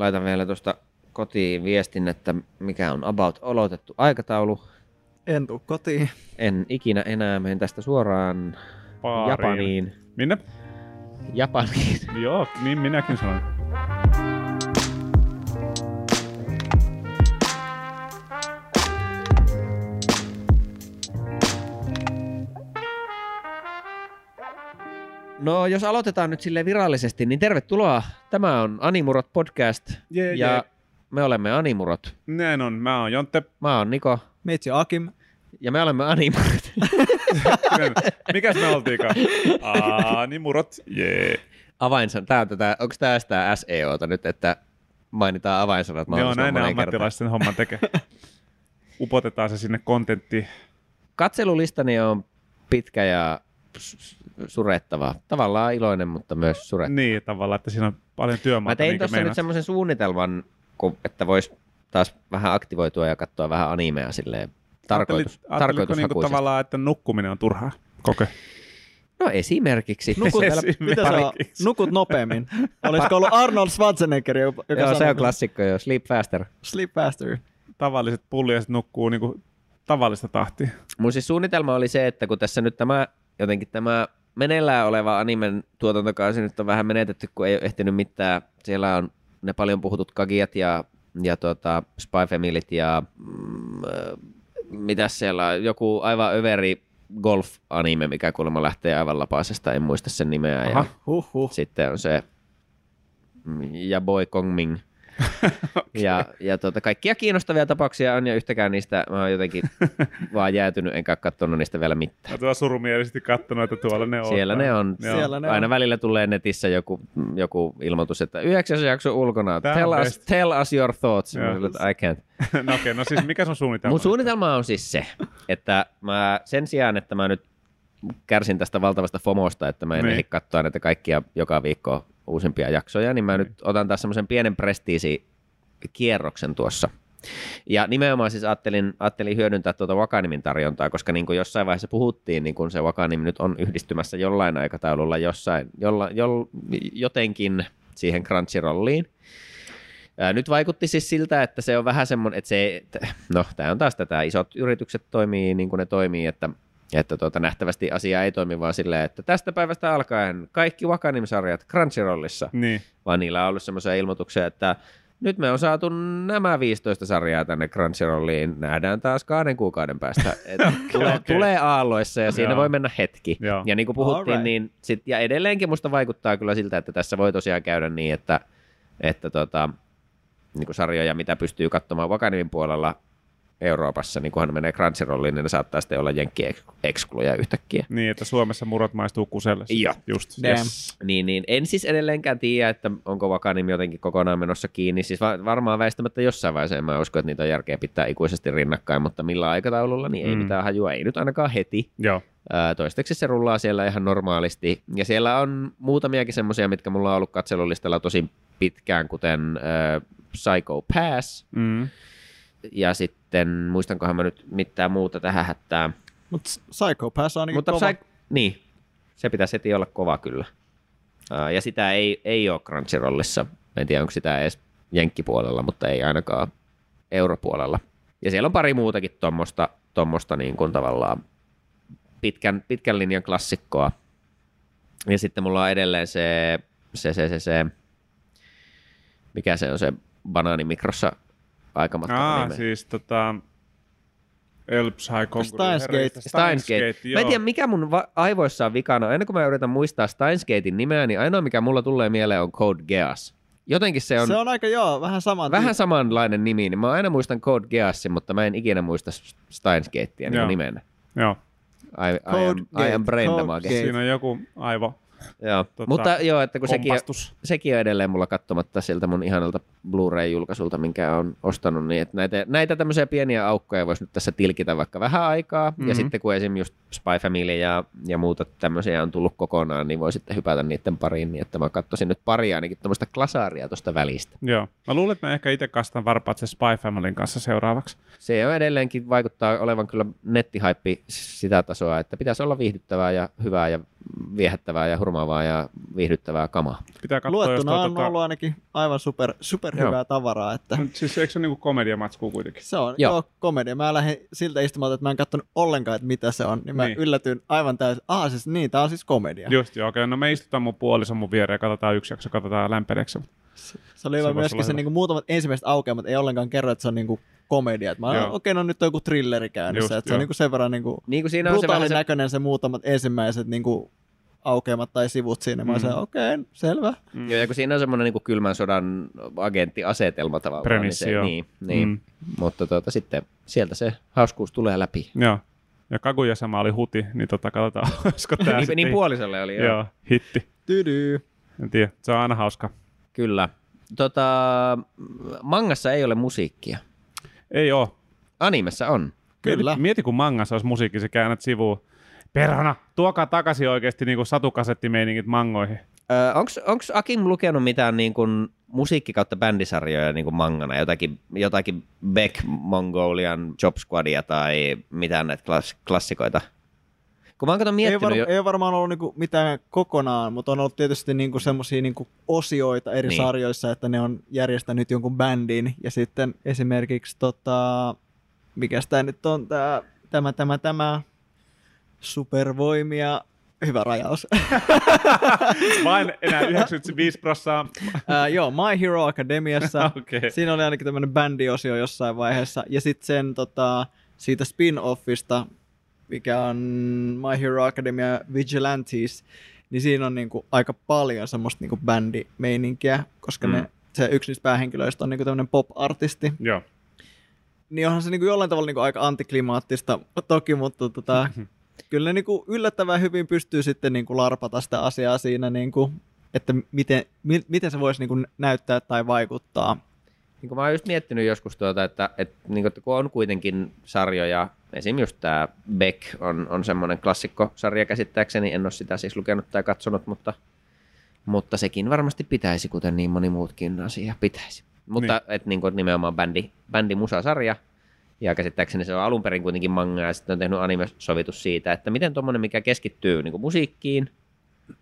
laitan vielä tuosta kotiin viestin, että mikä on about olotettu aikataulu. En tuu kotiin. En ikinä enää mene tästä suoraan Baariin. Japaniin. Minne? Japaniin. Joo, niin minäkin sanoin. No jos aloitetaan nyt sille virallisesti, niin tervetuloa. Tämä on Animurot podcast Jee, ja jee. me olemme Animurot. Näin on. Mä oon Jontte. Mä oon Niko Meitsi Akim. ja me olemme Animurot. Mikäs me oltiinkaan? Aa, niin murot. Jee. Avainsan, tää on tätä, onko tää sitä SEOta nyt, että mainitaan avainsanat Joo, mahdollisimman näin ne sen homman tekee. Upotetaan se sinne kontenttiin. Katselulistani on pitkä ja s- surettava. Tavallaan iloinen, mutta myös surettava. Niin, tavallaan, että siinä on paljon Mä työmaata. tein niinkö tuossa nyt semmoisen suunnitelman, että vois taas vähän aktivoitua ja katsoa vähän animea silleen tarkoitus, ajattelitko niinku tavallaan, että nukkuminen on turhaa? Koke. No esimerkiksi. Nukut, Esimerkiksi. mitä nukut nopeammin? Olisiko ollut Arnold Schwarzenegger, joka Joo, se sanoi, on klassikko jo. Sleep faster. Sleep faster. Tavalliset pulliaiset nukkuu niinku tavallista tahtia. Mun siis suunnitelma oli se, että kun tässä nyt tämä jotenkin tämä meneillään oleva animen tuotantokausi nyt on vähän menetetty, kun ei ole ehtinyt mitään. Siellä on ne paljon puhutut Kagiat ja, ja tota Spy Familyt ja mm, äh, mitäs siellä on, joku aivan överi golf-anime, mikä kuulemma lähtee aivan lapasesta, en muista sen nimeä. Ja Aha. Huhhuh. sitten on se mm, ja Boy Kongming. Ja, ja tota, kaikkia kiinnostavia tapauksia on ja yhtäkään niistä mä oon jotenkin vaan jäätynyt enkä katsonut niistä vielä mitään. Mä tuolla surumielisesti kattonut, että tuolla ne on. Siellä ne on. Joo. Siellä ne on. Aina välillä tulee netissä joku, joku ilmoitus, että yhdeksäs jakso ulkona. On Tell us, best. tell us your thoughts. Joo. Mä I can't. no okei, no siis mikä sun suunnitelma? Mun suunnitelma on siis se, että mä sen sijaan, että mä nyt kärsin tästä valtavasta FOMOsta, että mä en Niin. ehdi katsoa näitä kaikkia joka viikko uusimpia jaksoja, niin mä nyt otan taas semmoisen pienen prestiisi kierroksen tuossa. Ja nimenomaan siis ajattelin, ajattelin hyödyntää tuota Wakanimin tarjontaa, koska niin kuin jossain vaiheessa puhuttiin, niin kun se Wakanim nyt on yhdistymässä jollain aikataululla jossain, jolla, jol, jotenkin siihen Crunchyrolliin. Ää, Nyt vaikutti siis siltä, että se on vähän semmoinen, että se, no tämä on taas tätä, isot yritykset toimii niin kuin ne toimii, että, että tuota, nähtävästi asia ei toimi vaan silleen, että tästä päivästä alkaen kaikki Wakanim-sarjat Crunchyrollissa, Niin. vaan niillä on ollut semmoisia ilmoituksia, että nyt me on saatu nämä 15 sarjaa tänne Crunchyrolliin, nähdään taas kahden kuukauden päästä. Et tulee, okei. tulee aalloissa ja siinä Joo. voi mennä hetki. Joo. Ja niin kuin puhuttiin, Alright. niin sit, ja edelleenkin musta vaikuttaa kyllä siltä, että tässä voi tosiaan käydä niin, että, että tota, niin kuin sarjoja, mitä pystyy katsomaan Wakanimin puolella Euroopassa, niin kunhan ne menee Crunchyrolliin, niin ne saattaa sitten olla jenkki-ekskluja yhtäkkiä. Niin, että Suomessa murot maistuu kuselle. Joo. Just. Yes. Niin, niin en siis edelleenkään tiedä, että onko Wakanim jotenkin kokonaan menossa kiinni. Siis va- varmaan väistämättä jossain vaiheessa en mä usko, että niitä on järkeä pitää ikuisesti rinnakkain, mutta millä aikataululla, niin ei Mm. mitään hajua, ei nyt ainakaan heti. Joo. Toistaiseksi se rullaa siellä ihan normaalisti. Ja siellä on muutamiakin semmoisia, mitkä mulla on ollut katselulistalla tosi pitkään, kuten äh, Psycho Pass. Mm. Ja sitten, muistankohan mä nyt mitään muuta tähän hättään. Mut Psycho Pass on ainakin Mutta kova. Psy- niin, se pitäisi heti olla kova kyllä. Ää, ja sitä ei, ei ole Crunchyrollissa. En tiedä, onko sitä edes jenkkipuolella, mutta ei ainakaan europuolella. Ja siellä on pari muutakin tuommoista tommosta niin kuin tavallaan pitkän, pitkän linjan klassikkoa. Ja sitten mulla on edelleen se, se, se, se, se mikä se on se banaanimikrossa aikamatka Aa, anime. siis tota... Elps High Steins Gate. Steins Gate. Mä en tiedä, mikä mun va- aivoissa on vikana. Aina kun mä yritän muistaa Steins Gatein nimeä, niin ainoa mikä mulla tulee mieleen on Code Geass. Jotenkin se on, Se on aika joo, vähän sama. vähän samanlainen nimi, niin mä aina muistan Code Geassin, mutta mä en ikinä muista Steins Gatea niin nimenä. Joo. I, I, Code am, I am brain Code damage. Gate. Siinä on joku aivo Joo. Tota, Mutta joo, että kun sekin, kompastus. sekin on edelleen mulla katsomatta siltä mun ihanalta Blu-ray-julkaisulta, minkä on ostanut, niin että näitä, näitä tämmöisiä pieniä aukkoja voisi nyt tässä tilkitä vaikka vähän aikaa, mm-hmm. ja Mhm. sitten kun esim. just Spy Family ja, ja muuta tämmöisiä on tullut kokonaan, niin voi sitten hypätä niiden pariin, niin että mä katsoisin nyt pari ainakin tämmöistä klasaaria tuosta välistä. Joo. Mä luulen, että mä ehkä itse kastan varpaat se Spy Familyn kanssa seuraavaksi. Se on edelleenkin vaikuttaa olevan kyllä nettihaippi sitä tasoa, että pitäisi olla viihdyttävää ja hyvää ja viehättävää ja hurmaavaa ja viihdyttävää kamaa. Pitää katsoa, Luettuna on tota, ollut ainakin aivan super, super Joo. hyvää tavaraa. Että Mut Siis eikö se ole niinku komediamatskua kuitenkin? se on Joo. joo. komedia. Mä lähdin siltä istumalta, että mä en katsonut ollenkaan, että mitä se on. Niin mä Niin. yllätyin aivan täysin. Ah, siis niin, tää on siis komedia. Just joo, okei. No me istutaan mun puolison mun viereen ja katsotaan yksi jakso, katsotaan lämpeneeksi. Se oli Se hyvä olla myöskin se niinku, muutamat ensimmäiset aukeamat ei ollenkaan kerro, että se on niinku komedia. Mä okei, okay, no nyt on joku thrilleri käynnissä. Just, Just, se on niinku sen verran niinku Niin kuin siinä on se vähän se, näköinen se muutamat ensimmäiset niinku aukeamat tai sivut siinä. Mä Mm. mm. okei, okay, selvä. Joo, ja kun siinä on semmoinen niin kylmän sodan agenttiasetelma tavallaan. Premissi, niin, se, joo. niin, niin. Mm. Mm. Mutta tuota, sitten sieltä se hauskuus tulee läpi. Joo. Ja Kaguya-sama oli huti, niin tota, katsotaan, olisiko tää niin, sitten- niin puolisolle oli, joo. Joo, hitti. Tydy. En tiedä, se on aina hauska. Kyllä. Tota, mangassa ei ole musiikkia. Ei oo. Animessa on. Kyllä. Mieti, mieti kun mangassa olisi musiikki, se käännät sivuun. Perhana, tuokaa takaisin oikeasti niin satukasettimeiningit mangoihin. Öö, Onko Akim lukenut mitään niin kuin musiikki kautta bändisarjoja niin kuin mangana? Jotakin, jotakin Beck Mongolian Job Squadia tai mitään näitä klass, klassikoita? Kun mä oon Ei, var, jo... ei varmaan ollut niinku mitään kokonaan, mutta on ollut tietysti niinku semmoisia niinku osioita eri Niin. sarjoissa, että ne on järjestänyt jonkun bändin. Ja sitten esimerkiksi, tota, mikä tämä nyt on, tää, tämä, tämä, tämä, supervoimia, hyvä rajaus. Vain enää 95 prossaa. Ää, joo, My Hero Academiassa. Okei. Siinä oli ainakin tämmöinen bändiosio jossain vaiheessa. Ja sitten sen tota, siitä spin-offista, mikä on My Hero Academia Vigilantes, niin siinä on niinku aika paljon semmoista niinku bändimeininkiä, koska Mm. ne, se yksi niistä päähenkilöistä on niinku tämmöinen pop-artisti. Joo. Niin onhan se niinku jollain tavalla niinku aika antiklimaattista toki, mutta tota, kyllä ne niinku yllättävän hyvin pystyy sitten niinku larpata sitä asiaa siinä, niinku, että miten, mi, miten se voisi niinku näyttää tai vaikuttaa. Niin mä oon just miettinyt joskus tuota, että, että, niin kuin, että kun on kuitenkin sarjoja, esim. just tämä Beck on, on semmoinen klassikkosarja käsittääkseni, en ole sitä siis lukenut tai katsonut, mutta, mutta sekin varmasti pitäisi, kuten niin moni muutkin asia pitäisi. Mutta niin. et, niin kuin, nimenomaan bändi, bändimusasarja, ja käsittääkseni se on alun perin kuitenkin manga, ja sitten on tehnyt anime-sovitus siitä, että miten tuommoinen, mikä keskittyy niin kuin musiikkiin,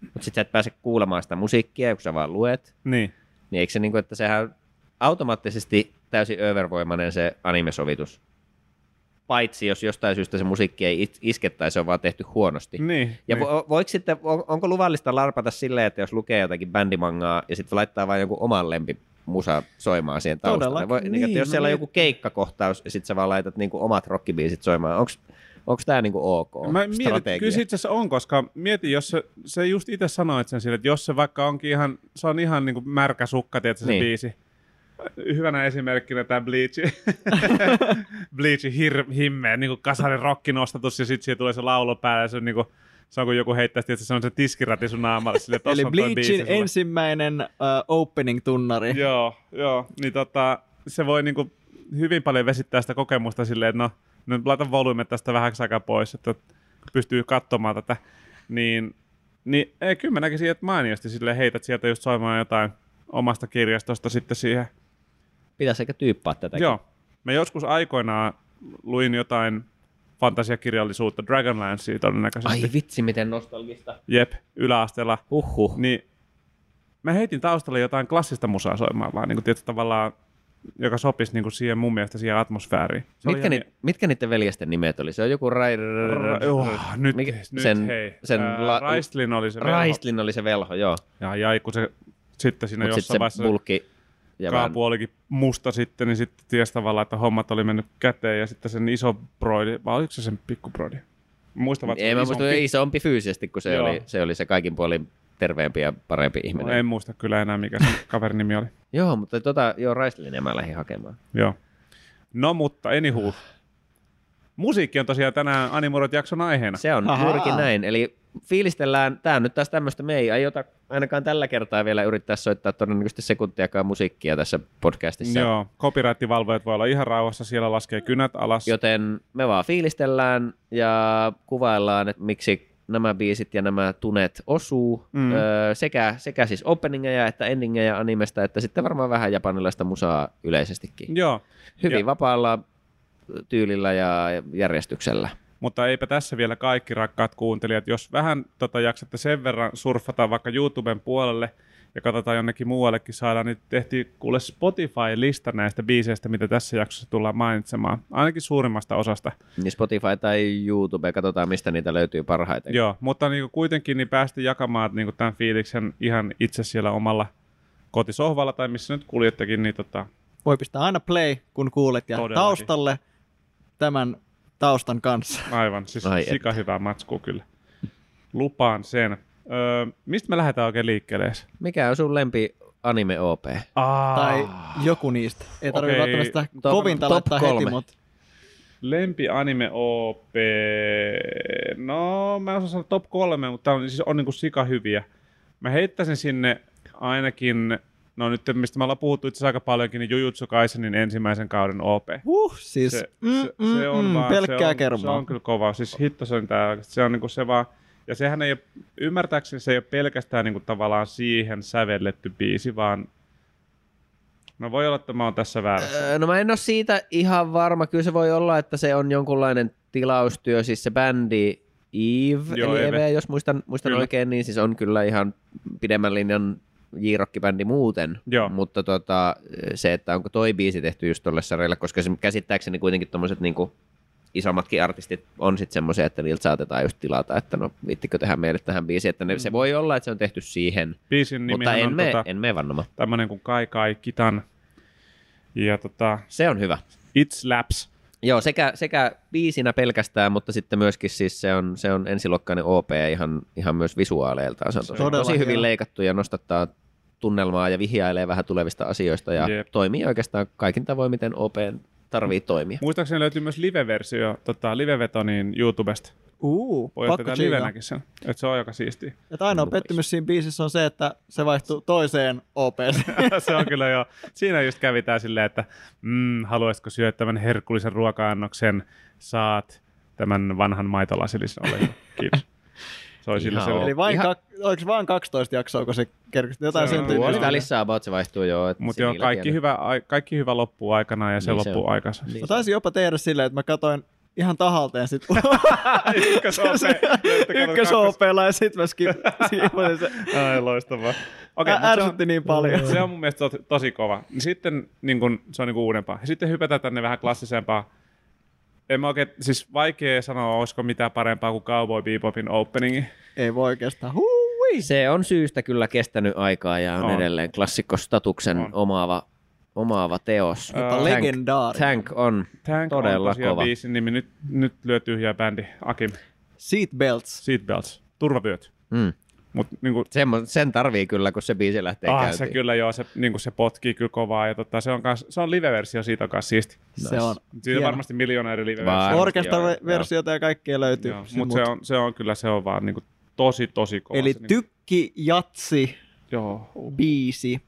mutta sitten sä et pääse kuulemaan sitä musiikkia, kun sä vaan luet, Niin. niin eikö se niin kuin, että sehän automaattisesti täysin övervoimainen se animesovitus. Paitsi jos jostain syystä se musiikki ei it- iske tai se on vaan tehty huonosti. Niin. Ja niin. vo, voiko sitten, on, onko luvallista larpata silleen, että jos lukee jotakin bändimangaa ja sitten laittaa vain jonkun oman lempimusa soimaan siihen taustalle? Todella. Voi, niin, että Niin, jos no siellä on niin. joku keikkakohtaus ja sitten sä vaan laitat niinku omat rockibiisit soimaan, onko onko tämä niinku ok Mä mietin, kyllä se itse asiassa on, koska mieti, jos se, se just itse sanoit sen sille, että jos se vaikka onkin ihan, se on ihan niin kuin märkä sukka, tiedätkö, se Niin. biisi. Hyvänä esimerkkinä tämä Bleach. Bleachin hir- himmeen, niin kuin kasarin rokkinostatus ja sitten siihen tulee se laulu päälle ja se on niin kuin, se on kuin joku heittää, että se on se tiskirati sun naamalle. Sille, Eli Bleachin ensimmäinen uh, opening-tunnari. Joo, joo. Niin tota, se voi niinku hyvin paljon vesittää sitä kokemusta silleen, että no, nyt laitan volyymet tästä vähäksi aikaa pois, että pystyy katsomaan tätä. Niin, niin ei, kyllä mä näkisin, että mainiosti sille heität sieltä just soimaan jotain omasta kirjastosta sitten siihen. Pitäisi ehkä tyyppaa tätäkin. Joo. Mä joskus aikoinaan luin jotain fantasiakirjallisuutta, Dragonlancea todennäköisesti. Ai vitsi, miten nostalgista. Jep, yläasteella. Huhhuh. Niin mä heitin taustalle jotain klassista musaa soimaan vaan, niin kuin tietysti tavallaan, joka sopisi niin kuin siihen mun mielestä siihen atmosfääriin. Se Mitkä, ni, mitkä niiden veljesten nimet oli? Se on joku Rai... Ra- oh, nyt, Mikä- nyt sen- hei. sen Ää, la- Raistlin oli se velho. Raistlin oli se velho, joo. Ja jäi, kun se sitten siinä Mutta jossain sitten se vaiheessa bulkki ja vähän, kaapu olikin musta sitten, niin sitten tiesi tavallaan, että hommat oli mennyt käteen ja sitten sen iso broidi, vai oliko se sen pikku broidi? Muista vaan, että ei mä oli muista, isompi. isompi fyysisesti, kun se Joo. oli, se oli se kaikin puolin terveempi ja parempi ihminen. En muista kyllä enää, mikä se kaverin nimi oli. Joo, mutta tota, joo, Raistlin mä lähdin hakemaan. Joo. No mutta, anywho. Musiikki on tosiaan tänään Animurot jakson aiheena. Se on Ahaa. juurikin näin. Eli fiilistellään, tämä on nyt taas tämmöistä, me ei aiota ainakaan tällä kertaa vielä yrittää soittaa todennäköisesti sekuntiakaan musiikkia tässä podcastissa. Joo, copyright-valvojat voi olla ihan rauhassa, siellä laskee kynät alas. Joten me vaan fiilistellään ja kuvaillaan, että miksi nämä biisit ja nämä tunet osuu Mm. öö, sekä, sekä siis openingeja että endingejä animesta, että sitten varmaan vähän japanilaista musaa yleisestikin. Joo, Hyvin Ja- vapaalla tyylillä ja järjestyksellä. Mutta eipä tässä vielä kaikki rakkaat kuuntelijat. Jos vähän tota, jaksatte sen verran surfata vaikka YouTuben puolelle ja katsotaan jonnekin muuallekin saada, niin tehtiin kuule Spotify-lista näistä biiseistä, mitä tässä jaksossa tullaan mainitsemaan. Ainakin suurimmasta osasta. Niin Spotify tai YouTube, katsotaan mistä niitä löytyy parhaiten. Joo, mutta niin kuin kuitenkin niin päästi jakamaan niin kuin tämän fiiliksen ihan itse siellä omalla kotisohvalla tai missä nyt kuljettekin, niin tota, Voi pistää aina play, kun kuulet, ja Todellakin. taustalle tämän taustan kanssa. aivan, siis Ai sika hyvää matskua kyllä. Lupaan sen. Öö, mistä me lähdetään oikein liikkeelle? Mikä on sun lempi anime OP? Aa, Tai joku niistä. Ei tarvitse Okei, välttämättä sitä top- kovinta top laittaa kolme. heti, mutta Lempi anime OP. No, mä en osaa sanoa top kolme, mutta tää on, siis on niinku sika hyviä. Mä heittäisin sinne ainakin, no nyt mistä me ollaan puhuttu itse aika paljonkin, niin Jujutsu Kaisenin ensimmäisen kauden OP. huh, siis Se, mm, se, se on mm, vaan, pelkkää se on, kermaa. se on kyllä kova. Siis hitto se on tää, se on niinku se vaan, ja sehän ei ole, ymmärtääkseni se ei ole pelkästään niinku tavallaan siihen sävelletty biisi, vaan No voi olla, että mä oon tässä väärässä. Öö, No mä en ole siitä ihan varma. Kyllä se voi olla, että se on jonkunlainen tilaustyö. Siis se bändi Eve, Joo, eli Eve. Eve, jos muistan, muistan Kyllä. oikein, niin siis on kyllä ihan pidemmän linjan J-rock-bändi muuten. Joo. Mutta tota, se, että onko toi biisi tehty just tolle sarjalle, koska se käsittääkseni kuitenkin tommoset niinku isommatkin artistit on sitten semmoisia, että niiltä saatetaan just tilata, että no viittikö tehdä meille tähän biisiin, että ne, se voi olla, että se on tehty siihen, Biisin mutta en mene, tota, en mene vannomaan. tämmönen kuin Kai Kai Kitan. Ja tota, Se on hyvä. It Slaps. Joo, sekä, sekä biisinä pelkästään, mutta sitten myöskin siis se on, se on ensiluokkainen OP ihan, ihan myös visuaaleiltaan. Se on tosi, Todella tosi hyvin hieno. leikattu ja nostattaa tunnelmaa ja vihjailee vähän tulevista asioista ja Jep. toimii oikeastaan kaikin tavoin, miten OP tarvii toimia. Muistaakseni löytyy myös live-versio, tota, live-veto niin YouTubesta. Uu, Voi pakko livenäkin sen. Että se on aika siistiä. Että ainoa Nice. pettymys siinä biisissä on se, että se vaihtuu toiseen OPC. se on kyllä jo. Siinä just kävitään silleen, että mm, haluaisitko syödä tämän herkullisen ruoka-annoksen, saat tämän vanhan maitolasillisen. Ole hyvä. Kiitos. Se oli sillä se. Eli vain, Ihan- kak, oliko vain 12 jaksoa, kun se kerkesi? Jotain Se sen on tyylistä. Puoli välissä about se vaihtuu jo. että Mutta joo, kaikki tiedä. hyvä, ai- kaikki hyvä loppuu aikanaan ja se Niin se loppuu aikansa. Niin Mä taisin jopa tehdä silleen, että mä katoin ihan tahalteen sit Ykkös OPlla ja sit mä skip, skipasin se. Ai loistavaa. Okay, on- ärsytti niin paljon. Se on mun mielestä tosi, kova. Sitten niin kun, se on niin uudempaa. Ja sitten hypätään tänne vähän klassisempaa. En mä oikein, siis vaikea sanoa, olisiko mitään parempaa kuin Cowboy Bebopin openingi. Ei voi oikeastaan. Hui! Se on syystä kyllä kestänyt aikaa ja on, On. edelleen klassikkostatuksen On. omaava, omaava teos. Mutta Tank- legendaari. Tank on Tank Todella on kova. biisin nimi. Nyt, nyt lyö tyhjää bändi. Akim. Seatbelts. Seatbelts. Turvavyöt. Mm. Mut niinku, Semmo, sen tarvii kyllä, kun se biisi lähtee ah, käyntiin. se kyllä joo, se, niinku se potkii kyllä kovaa. Ja tota, se on, kans, se on live-versio siitä on kans siisti. Se on Siitä on hieno. varmasti miljoona eri Orkestra-versiota ja kaikkea löytyy. Joo, mutta se on, se on kyllä, se on vaan niinku tosi, tosi kova. Eli se, niinku, tykki, jatsi, joo, uh. biisi.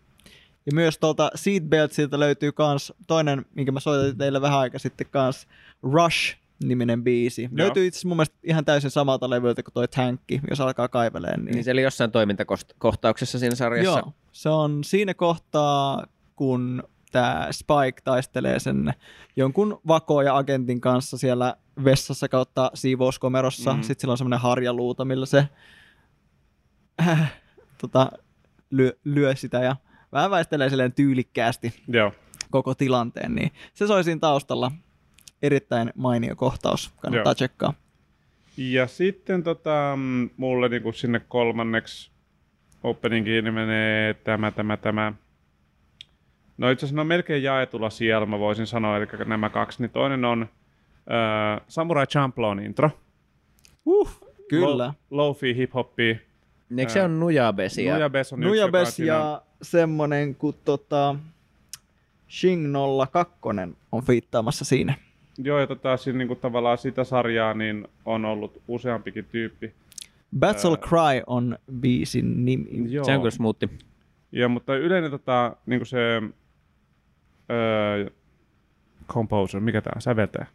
Ja myös tuolta Seatbeltsiltä löytyy kans toinen, minkä mä soitin teille vähän aika sitten kans, Rush-niminen biisi. Joo. Löytyy itse asiassa mun mielestä ihan täysin samalta levyltä kuin toi Tankki, jos alkaa kaiveleen. Niin, Niin se oli jossain toimintakohtauksessa siinä sarjassa. Joo, se on siinä kohtaa, kun tämä Spike taistelee sen jonkun vako ja agentin kanssa siellä vessassa kautta siivouskomerossa. Mhm. Mm. Sitten sillä on semmoinen harjaluuta, millä se äh, tota, lyö, lyö sitä ja vähän väistelee silleen tyylikkäästi joo. koko tilanteen. Niin se soi siinä taustalla. Erittäin mainio kohtaus, kannattaa Joo. tsekkaa. Ja sitten tota, mm, mulle niinku sinne kolmanneksi openingiin niin menee tämä, tämä, tämä. No itse asiassa ne on melkein jaetulla siellä, mä voisin sanoa, eli nämä kaksi. Niin toinen on äh, Samurai Champlon intro. Uh, kyllä. Lo- Lofi hip-hoppi. Eikö se on Nujabesia? Nujabes on yksi, Nujabes siinä on- ja semmonen kuin tota, Shing 02 on fiittaamassa siinä. Joo, ja tota, siinä niinku tavallaan sitä sarjaa niin on ollut useampikin tyyppi. Battle Ää. Cry on biisin nimi. Joo. Se on kyllä smoothi. Ja, mutta yleinen tota, niinku se öö, composer, mikä tämä on, säveltäjä.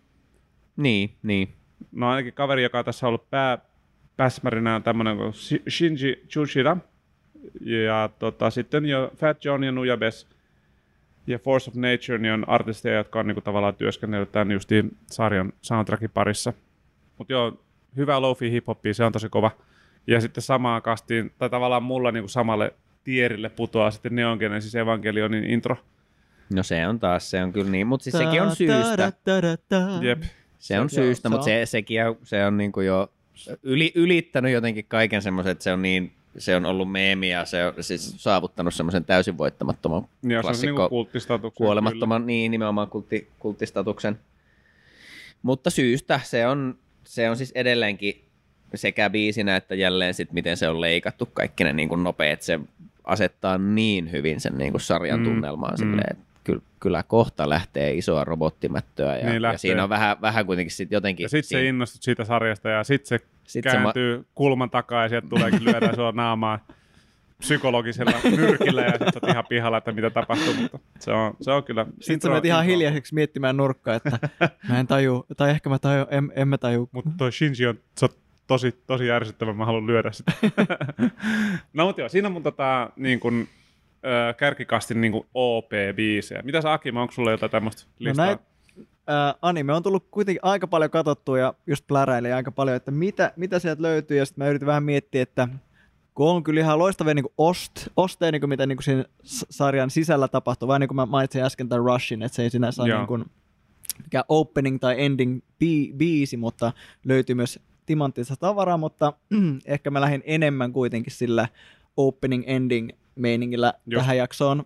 Niin, niin. No ainakin kaveri, joka on tässä ollut pää, päsmärinä on tämmöinen kuin Shi- Shinji Chushira. Ja tota, sitten jo Fat John ja Nujabes ja Force of Nature niin on artisteja, jotka on niinku tavallaan työskennellyt tämän justiin sarjan soundtrackin parissa. Mutta joo, hyvä lofi hip se on tosi kova. Ja sitten samaan kastiin, tai tavallaan mulla niin kuin samalle tierille putoaa sitten Neon Genesis Evangelionin intro. No se on taas, se on kyllä niin, mutta siis sekin on syystä. Jep. Se on syystä, mutta se, sekin on, se on niinku jo yli, ylittänyt jotenkin kaiken semmoisen, että se on niin, se on ollut meemi ja se on siis saavuttanut semmoisen täysin voittamattoman Ja se on klassikko kulttistatuksen. kuolemattoman, niin nimenomaan kultti, kulttistatuksen. Mutta syystä se on, se on siis edelleenkin sekä biisinä että jälleen sit, miten se on leikattu kaikki ne niin kuin nopeet, se asettaa niin hyvin sen niin kuin sarjan Mm, tunnelmaan mm. silleen, kyllä, kyllä kohta lähtee isoa robottimättöä ja, Niin ja siinä on vähän, vähän kuitenkin sit jotenkin... Ja sitten se innostut siitä sarjasta ja sitten se Sit se ma- kääntyy kulman takaa ja sieltä tuleekin lyödä sua naamaan psykologisella nyrkillä ja sitten oot ihan pihalla, että mitä tapahtuu, mutta se on, se on kyllä... Sitten sä menet ihan hiljaiseksi miettimään nurkkaa, että mä en taju, tai ehkä mä taju, en, en mä taju. Mutta toi Shinji on, se on tosi, tosi ärsyttävä, mä haluan lyödä sitä. no mutta joo, siinä on mun tota, niin kun, kärkikastin niin OP-biisejä. Mitä sä Akima, onko sulla jotain tämmöistä No listaa? näin, ää, anime on tullut kuitenkin aika paljon katsottua ja just pläräili aika paljon, että mitä, mitä sieltä löytyy. Ja sitten mä yritin vähän miettiä, että kun on kyllä ihan loistavia niin ost, osteja, niin mitä niin siinä sarjan sisällä tapahtuu. Vähän niin kuin mä mainitsin äsken tämän Rushin, että se ei sinänsä ole niin kuin mikä opening tai ending bi- biisi, mutta löytyy myös timanttista tavaraa, mutta ehkä mä lähdin enemmän kuitenkin sillä opening ending meiningillä Just. tähän jaksoon.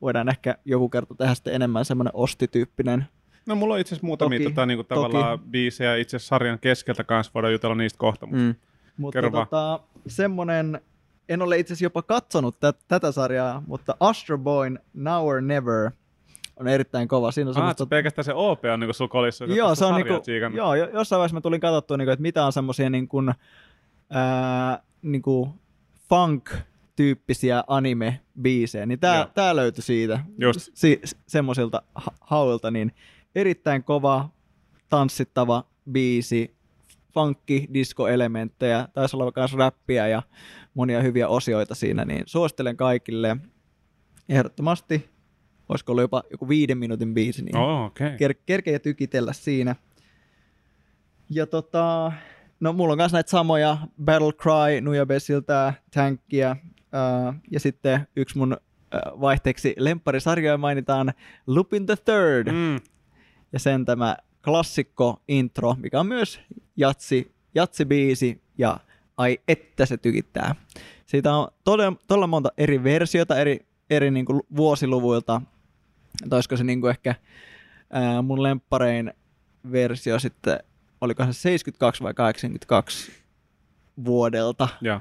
Voidaan ehkä joku kerta tehdä sitten enemmän semmoinen ostityyppinen No mulla on itse asiassa muutamia Toki, tota, niinku, toki. tavallaan biisejä itse sarjan keskeltä kanssa, voidaan jutella niistä kohta. Mutta Mm. Mutta Kerro vaan. tota, semmonen, en ole itse asiassa jopa katsonut tä- tätä sarjaa, mutta Astro Boyn Now or Never on erittäin kova. Siinä on Ah, semmoista... pelkästään se OP on niinku sulla kolissa. joo, se on niinku, joo, jo- jossain vaiheessa mä tulin katsottua, niinku, että mitä on semmoisia niinku, ää, niinku funk-tyyppisiä anime-biisejä, niin tää, Joo. tää löytyi siitä, Just. si- semmoisilta ha- hauilta, niin erittäin kova, tanssittava biisi, funkki, disco-elementtejä, taisi olla myös räppiä ja monia hyviä osioita siinä, niin suosittelen kaikille ehdottomasti, olisiko ollut jopa joku viiden minuutin biisi, niin Oh. Okay. ker- kerkeä tykitellä siinä. Ja tota, no mulla on myös näitä samoja Battle Cry, Nujabesiltä, Tankkia, ää, ja sitten yksi mun ää, vaihteeksi lempparisarjoja mainitaan Lupin the Third, mm. Ja sen tämä klassikko intro, mikä on myös jatsi, jatsibiisi, ja ai että se tykittää. Siitä on todella, todella monta eri versiota eri, eri niin kuin vuosiluvuilta. Tai olisiko se niin kuin ehkä ää, mun lempparein versio sitten, oliko se 72 vai 82 vuodelta, Joo.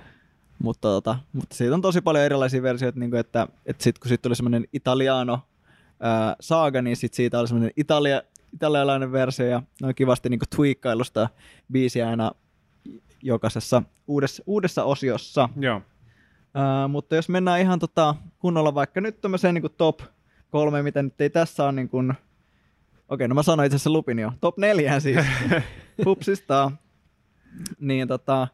Mutta, tota, mutta siitä on tosi paljon erilaisia versioita, niin kuin että, että sitten kun siitä tuli semmoinen italiano ää, saaga, niin sit siitä oli semmoinen italia, italialainen versio ja ne on kivasti niin tweakkailusta biisiä aina jokaisessa uudessa, uudessa osiossa. Joo. Ää, mutta jos mennään ihan tota, kunnolla vaikka nyt tämmöiseen niin top kolme, mitä nyt ei tässä ole niin kuin, okei, no mä sanoin itse asiassa lupin jo, top neljään siis, hupsista, niin tota,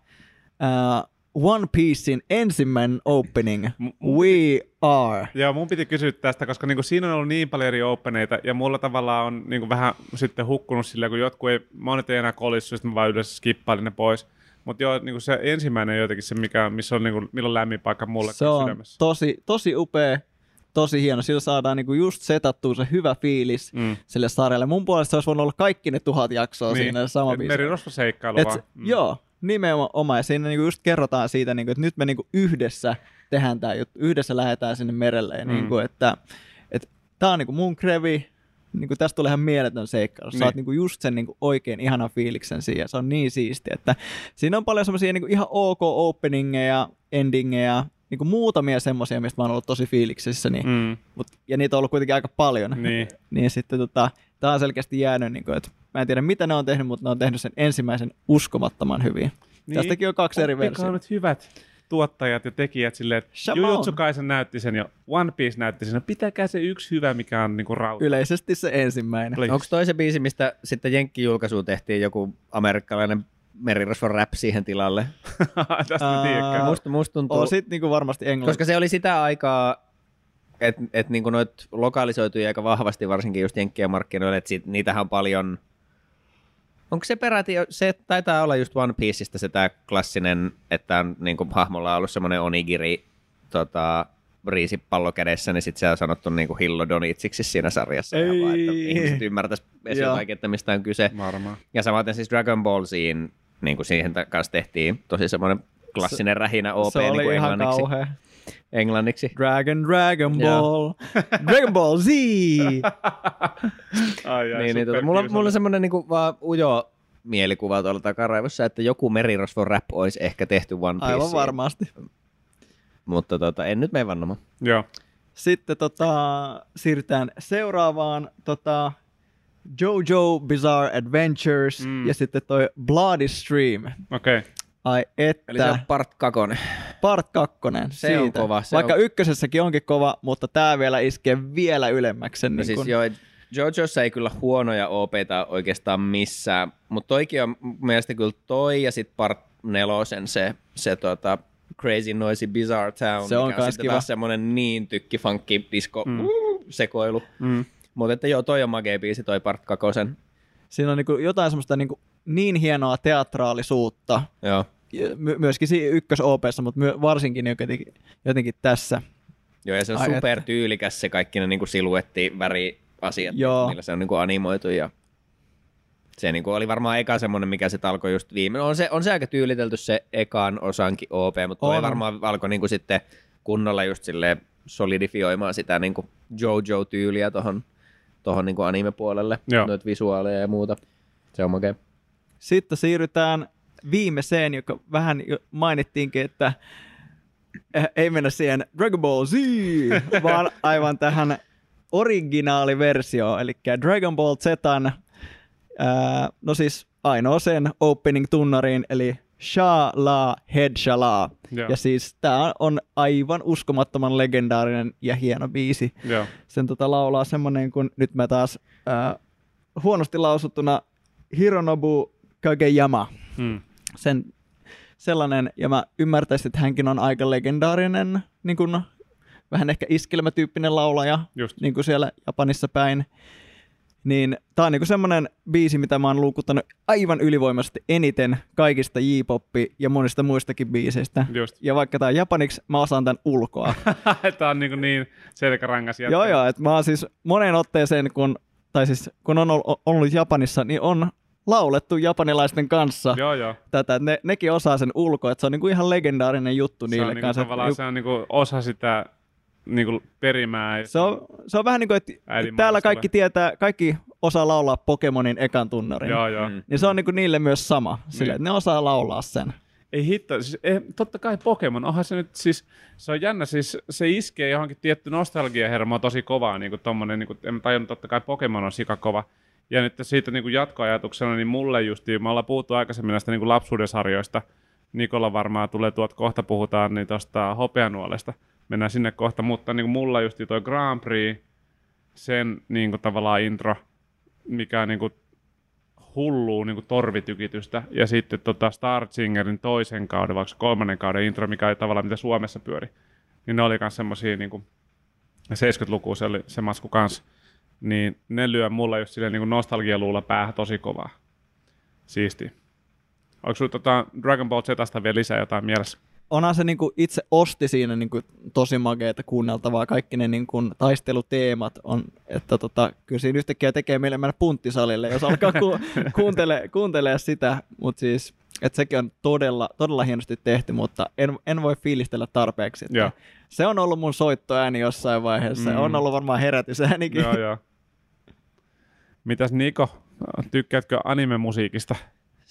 ää, One Piecein ensimmäinen opening, We Are. Joo, mun piti kysyä tästä, koska niinku siinä on ollut niin paljon eri openeita, ja mulla tavallaan on niinku vähän sitten hukkunut sillä, kun jotkut ei, monet ei enää kolissu, sitten mä vaan yleensä skippailin ne pois. Mutta joo, niinku se ensimmäinen on jotenkin se, mikä, missä on niinku, milloin lämmin paikka mulle Se on sydämessä. tosi, tosi upea, tosi hieno. Sillä saadaan niinku just setattua se hyvä fiilis Mm. sille sarjalle. Mun puolesta se olisi voinut olla kaikki ne tuhat jaksoa niin. siinä sama biisi. merirosvoseikkailu Et, vaan. se- Joo, nimenomaan. Ja siinä niinku just kerrotaan siitä, niinku, että nyt me niinku yhdessä tehdään tämä juttu, yhdessä lähdetään sinne merelle. Ja Mm. niinku, että, että tämä on niinku mun krevi, niinku, tästä tulee ihan mieletön seikkailu. Saat Niin. niinku just sen niinku oikein ihanan fiiliksen siihen. Se on niin siistiä, että siinä on paljon semmoisia niinku ihan ok openingeja, endingeja, niinku muutamia semmoisia, mistä mä oon ollut tosi fiiliksissä. Niin, Mm, mut, ja niitä on ollut kuitenkin aika paljon. niin. niin sitten tota, tämä on selkeästi jäänyt, niin kuin, että mä en tiedä mitä ne on tehnyt, mutta ne on tehnyt sen ensimmäisen uskomattoman hyvin. Niin. Tästäkin on kaksi eri versiota. nyt hyvät tuottajat ja tekijät silleen, että Jujutsu. Kaisen näytti sen ja One Piece näytti sen. No pitäkää se yksi hyvä, mikä on niinku rauta. Yleisesti se ensimmäinen. Please. Onko toi se biisi, mistä sitten Jenkki-julkaisuun tehtiin joku amerikkalainen merirosvon rap siihen tilalle? Tästä Ää, uh, tiedäkään. Musta, musta tuntuu, On sit niinku varmasti englanti. koska se oli sitä aikaa, että et niinku noit lokalisoitui aika vahvasti, varsinkin just Jenkkien markkinoille, että niitähän on paljon Onko se peräti, se taitaa olla just One Pieceista se tämä klassinen, että on niin kuin hahmolla on ollut semmoinen onigiri tota, riisipallo kädessä, niin sitten se on sanottu niin kuin Hillo Donitsiksi siinä sarjassa. Ihan vaan, että Ei. ihmiset ymmärtäisi jotakin, että mistä on kyse. Varmaan. Ja samaten siis Dragon Ball Zin, niin kuin siihen kanssa tehtiin tosi semmoinen klassinen rähinä OP se niin kuin ihan englanniksi. kauhea. Englanniksi. Dragon, Dragon. Ball, Dragon Ball Z. Ai, ai, niin, niin, tota, mulla, mulla on semmoinen niin kuin, vaan ujo mielikuva tuolla takaraivossa, että joku merirosvon rap olisi ehkä tehty One Pieceen. Aivan varmasti. Mutta tota, en nyt mene vannomaan. Joo. Sitten tota, siirrytään seuraavaan. Tota, JoJo Bizarre Adventures Mm. mm. ja sitten toi Bloody Stream. Okei. Okay. Ai että, Eli se on part kakonen. Part kakkonen. Se siitä. on kova, se Vaikka on- ykkösessäkin onkin kova, mutta tää vielä iskee vielä ylemmäksi. Sen No niin siis kun, joo, JoJossa ei kyllä huonoja OPta oikeastaan missään, mutta toikin on mun mielestä kyllä toi ja sitten part nelosen se, se tota Crazy Noisy Bizarre Town, Se on mikä on sitten taas semmoinen niin tykki funkki disco Mm. mm. sekoilu. Mm. Mutta että joo, toi on magea biisi, toi part kakosen. Siinä on niin jotain semmoista niin, niin hienoa teatraalisuutta, Joo. Myöskin siinä ykkös OPssa, mutta my- varsinkin jotenkin, jotenkin tässä. Joo, ja se on Ai super tyylikäs se kaikki ne niinku siluetti, väriasiat, Joo. millä se on niinku animoitu ja se niinku oli varmaan eka semmoinen, mikä se alkoi just viime. On se, on se aika tyylitelty se ekan osankin OP, mutta toi On. varmaan alkoi niinku sitten kunnolla just silleen solidifioimaan sitä niinku JoJo-tyyliä tohon, tohon niinku anime-puolelle, Joo. noita visuaaleja ja muuta. Se on makea. Sitten siirrytään viimeiseen, joka vähän jo mainittiinkin, että eh, ei mennä siihen Dragon Ball Z, vaan aivan tähän originaaliversioon, eli Dragon Ball Zetan, ää, no siis ainoa sen opening-tunnariin, eli Sha-La Head Shala. Joo. Ja siis tämä on aivan uskomattoman legendaarinen ja hieno biisi. Joo. Sen tota laulaa semmonen kuin, nyt mä taas ää, huonosti lausuttuna, Hironobu Kageyama. Mm. Sen sellainen, ja mä ymmärtäisin, että hänkin on aika legendaarinen, niin kuin, vähän ehkä iskelmätyyppinen laulaja, Just. niin kuin siellä Japanissa päin. Niin tää on niinku semmonen biisi, mitä mä oon luukuttanut aivan ylivoimaisesti eniten kaikista J-poppi ja monista muistakin biiseistä. Just. Ja vaikka tää on japaniksi, mä osaan tän ulkoa. Tämä on niin, niin selkärangas jätkä. joo joo, että mä oon siis moneen otteeseen, kun, tai siis kun on ollut Japanissa, niin on laulettu japanilaisten kanssa Joo, joo. tätä. että Ne, nekin osaa sen ulkoa, että se on niinku ihan legendaarinen juttu Se niille on, niinku, kanssa. tavallaan se on niinku osa sitä niinku perimää. se, on, se on vähän niin kuin, että täällä kaikki tietää, kaikki osaa laulaa Pokemonin ekan tunnarin. Joo, joo. Mm. Niin se on niinku niille myös sama, sille, Niin. että ne osaa laulaa sen. Ei hitto, siis, eh, totta kai Pokemon, onhan se nyt siis, se on jännä, siis se iskee johonkin tietty nostalgiahermoa tosi kovaa, niin kuin tommonen, niin kuin, en tajunnut, totta kai Pokemon on sikakova. Ja nyt siitä niin kuin jatkoajatuksena, niin mulle justiin, me ollaan puhuttu aikaisemmin näistä niin kuin lapsuuden sarjoista, Nikola varmaan tulee tuot kohta puhutaan, niin tuosta hopeanuolesta, mennään sinne kohta, mutta niin kuin mulla justi toi Grand Prix, sen niin kuin tavallaan intro, mikä niin kuin hullua niin kuin torvitykitystä. Ja sitten tota Star Singerin toisen kauden, vaikka kolmannen kauden intro, mikä oli tavallaan mitä Suomessa pyöri. Niin ne oli myös semmosia niin kuin 70-luku se se masku kanssa. Niin ne lyö mulle just silleen niin kuin nostalgialuulla päähän tosi kovaa. Siisti. Onko sulla tota Dragon Ball Zstä vielä lisää jotain mielessä? Onhan se niinku itse osti siinä niinku tosi makeeta kuunneltavaa. Kaikki ne niinku taisteluteemat on, että tota, kyllä siinä yhtäkkiä tekee meille mennä punttisalille, jos alkaa ku, kuuntele, kuuntelee sitä. Mutta siis, että sekin on todella, todella hienosti tehty, mutta en, en voi fiilistellä tarpeeksi. Että. Se on ollut mun soittoääni jossain vaiheessa. Mm. On ollut varmaan herätysäänikin. joo, joo. Mitäs Niko, tykkäätkö anime-musiikista?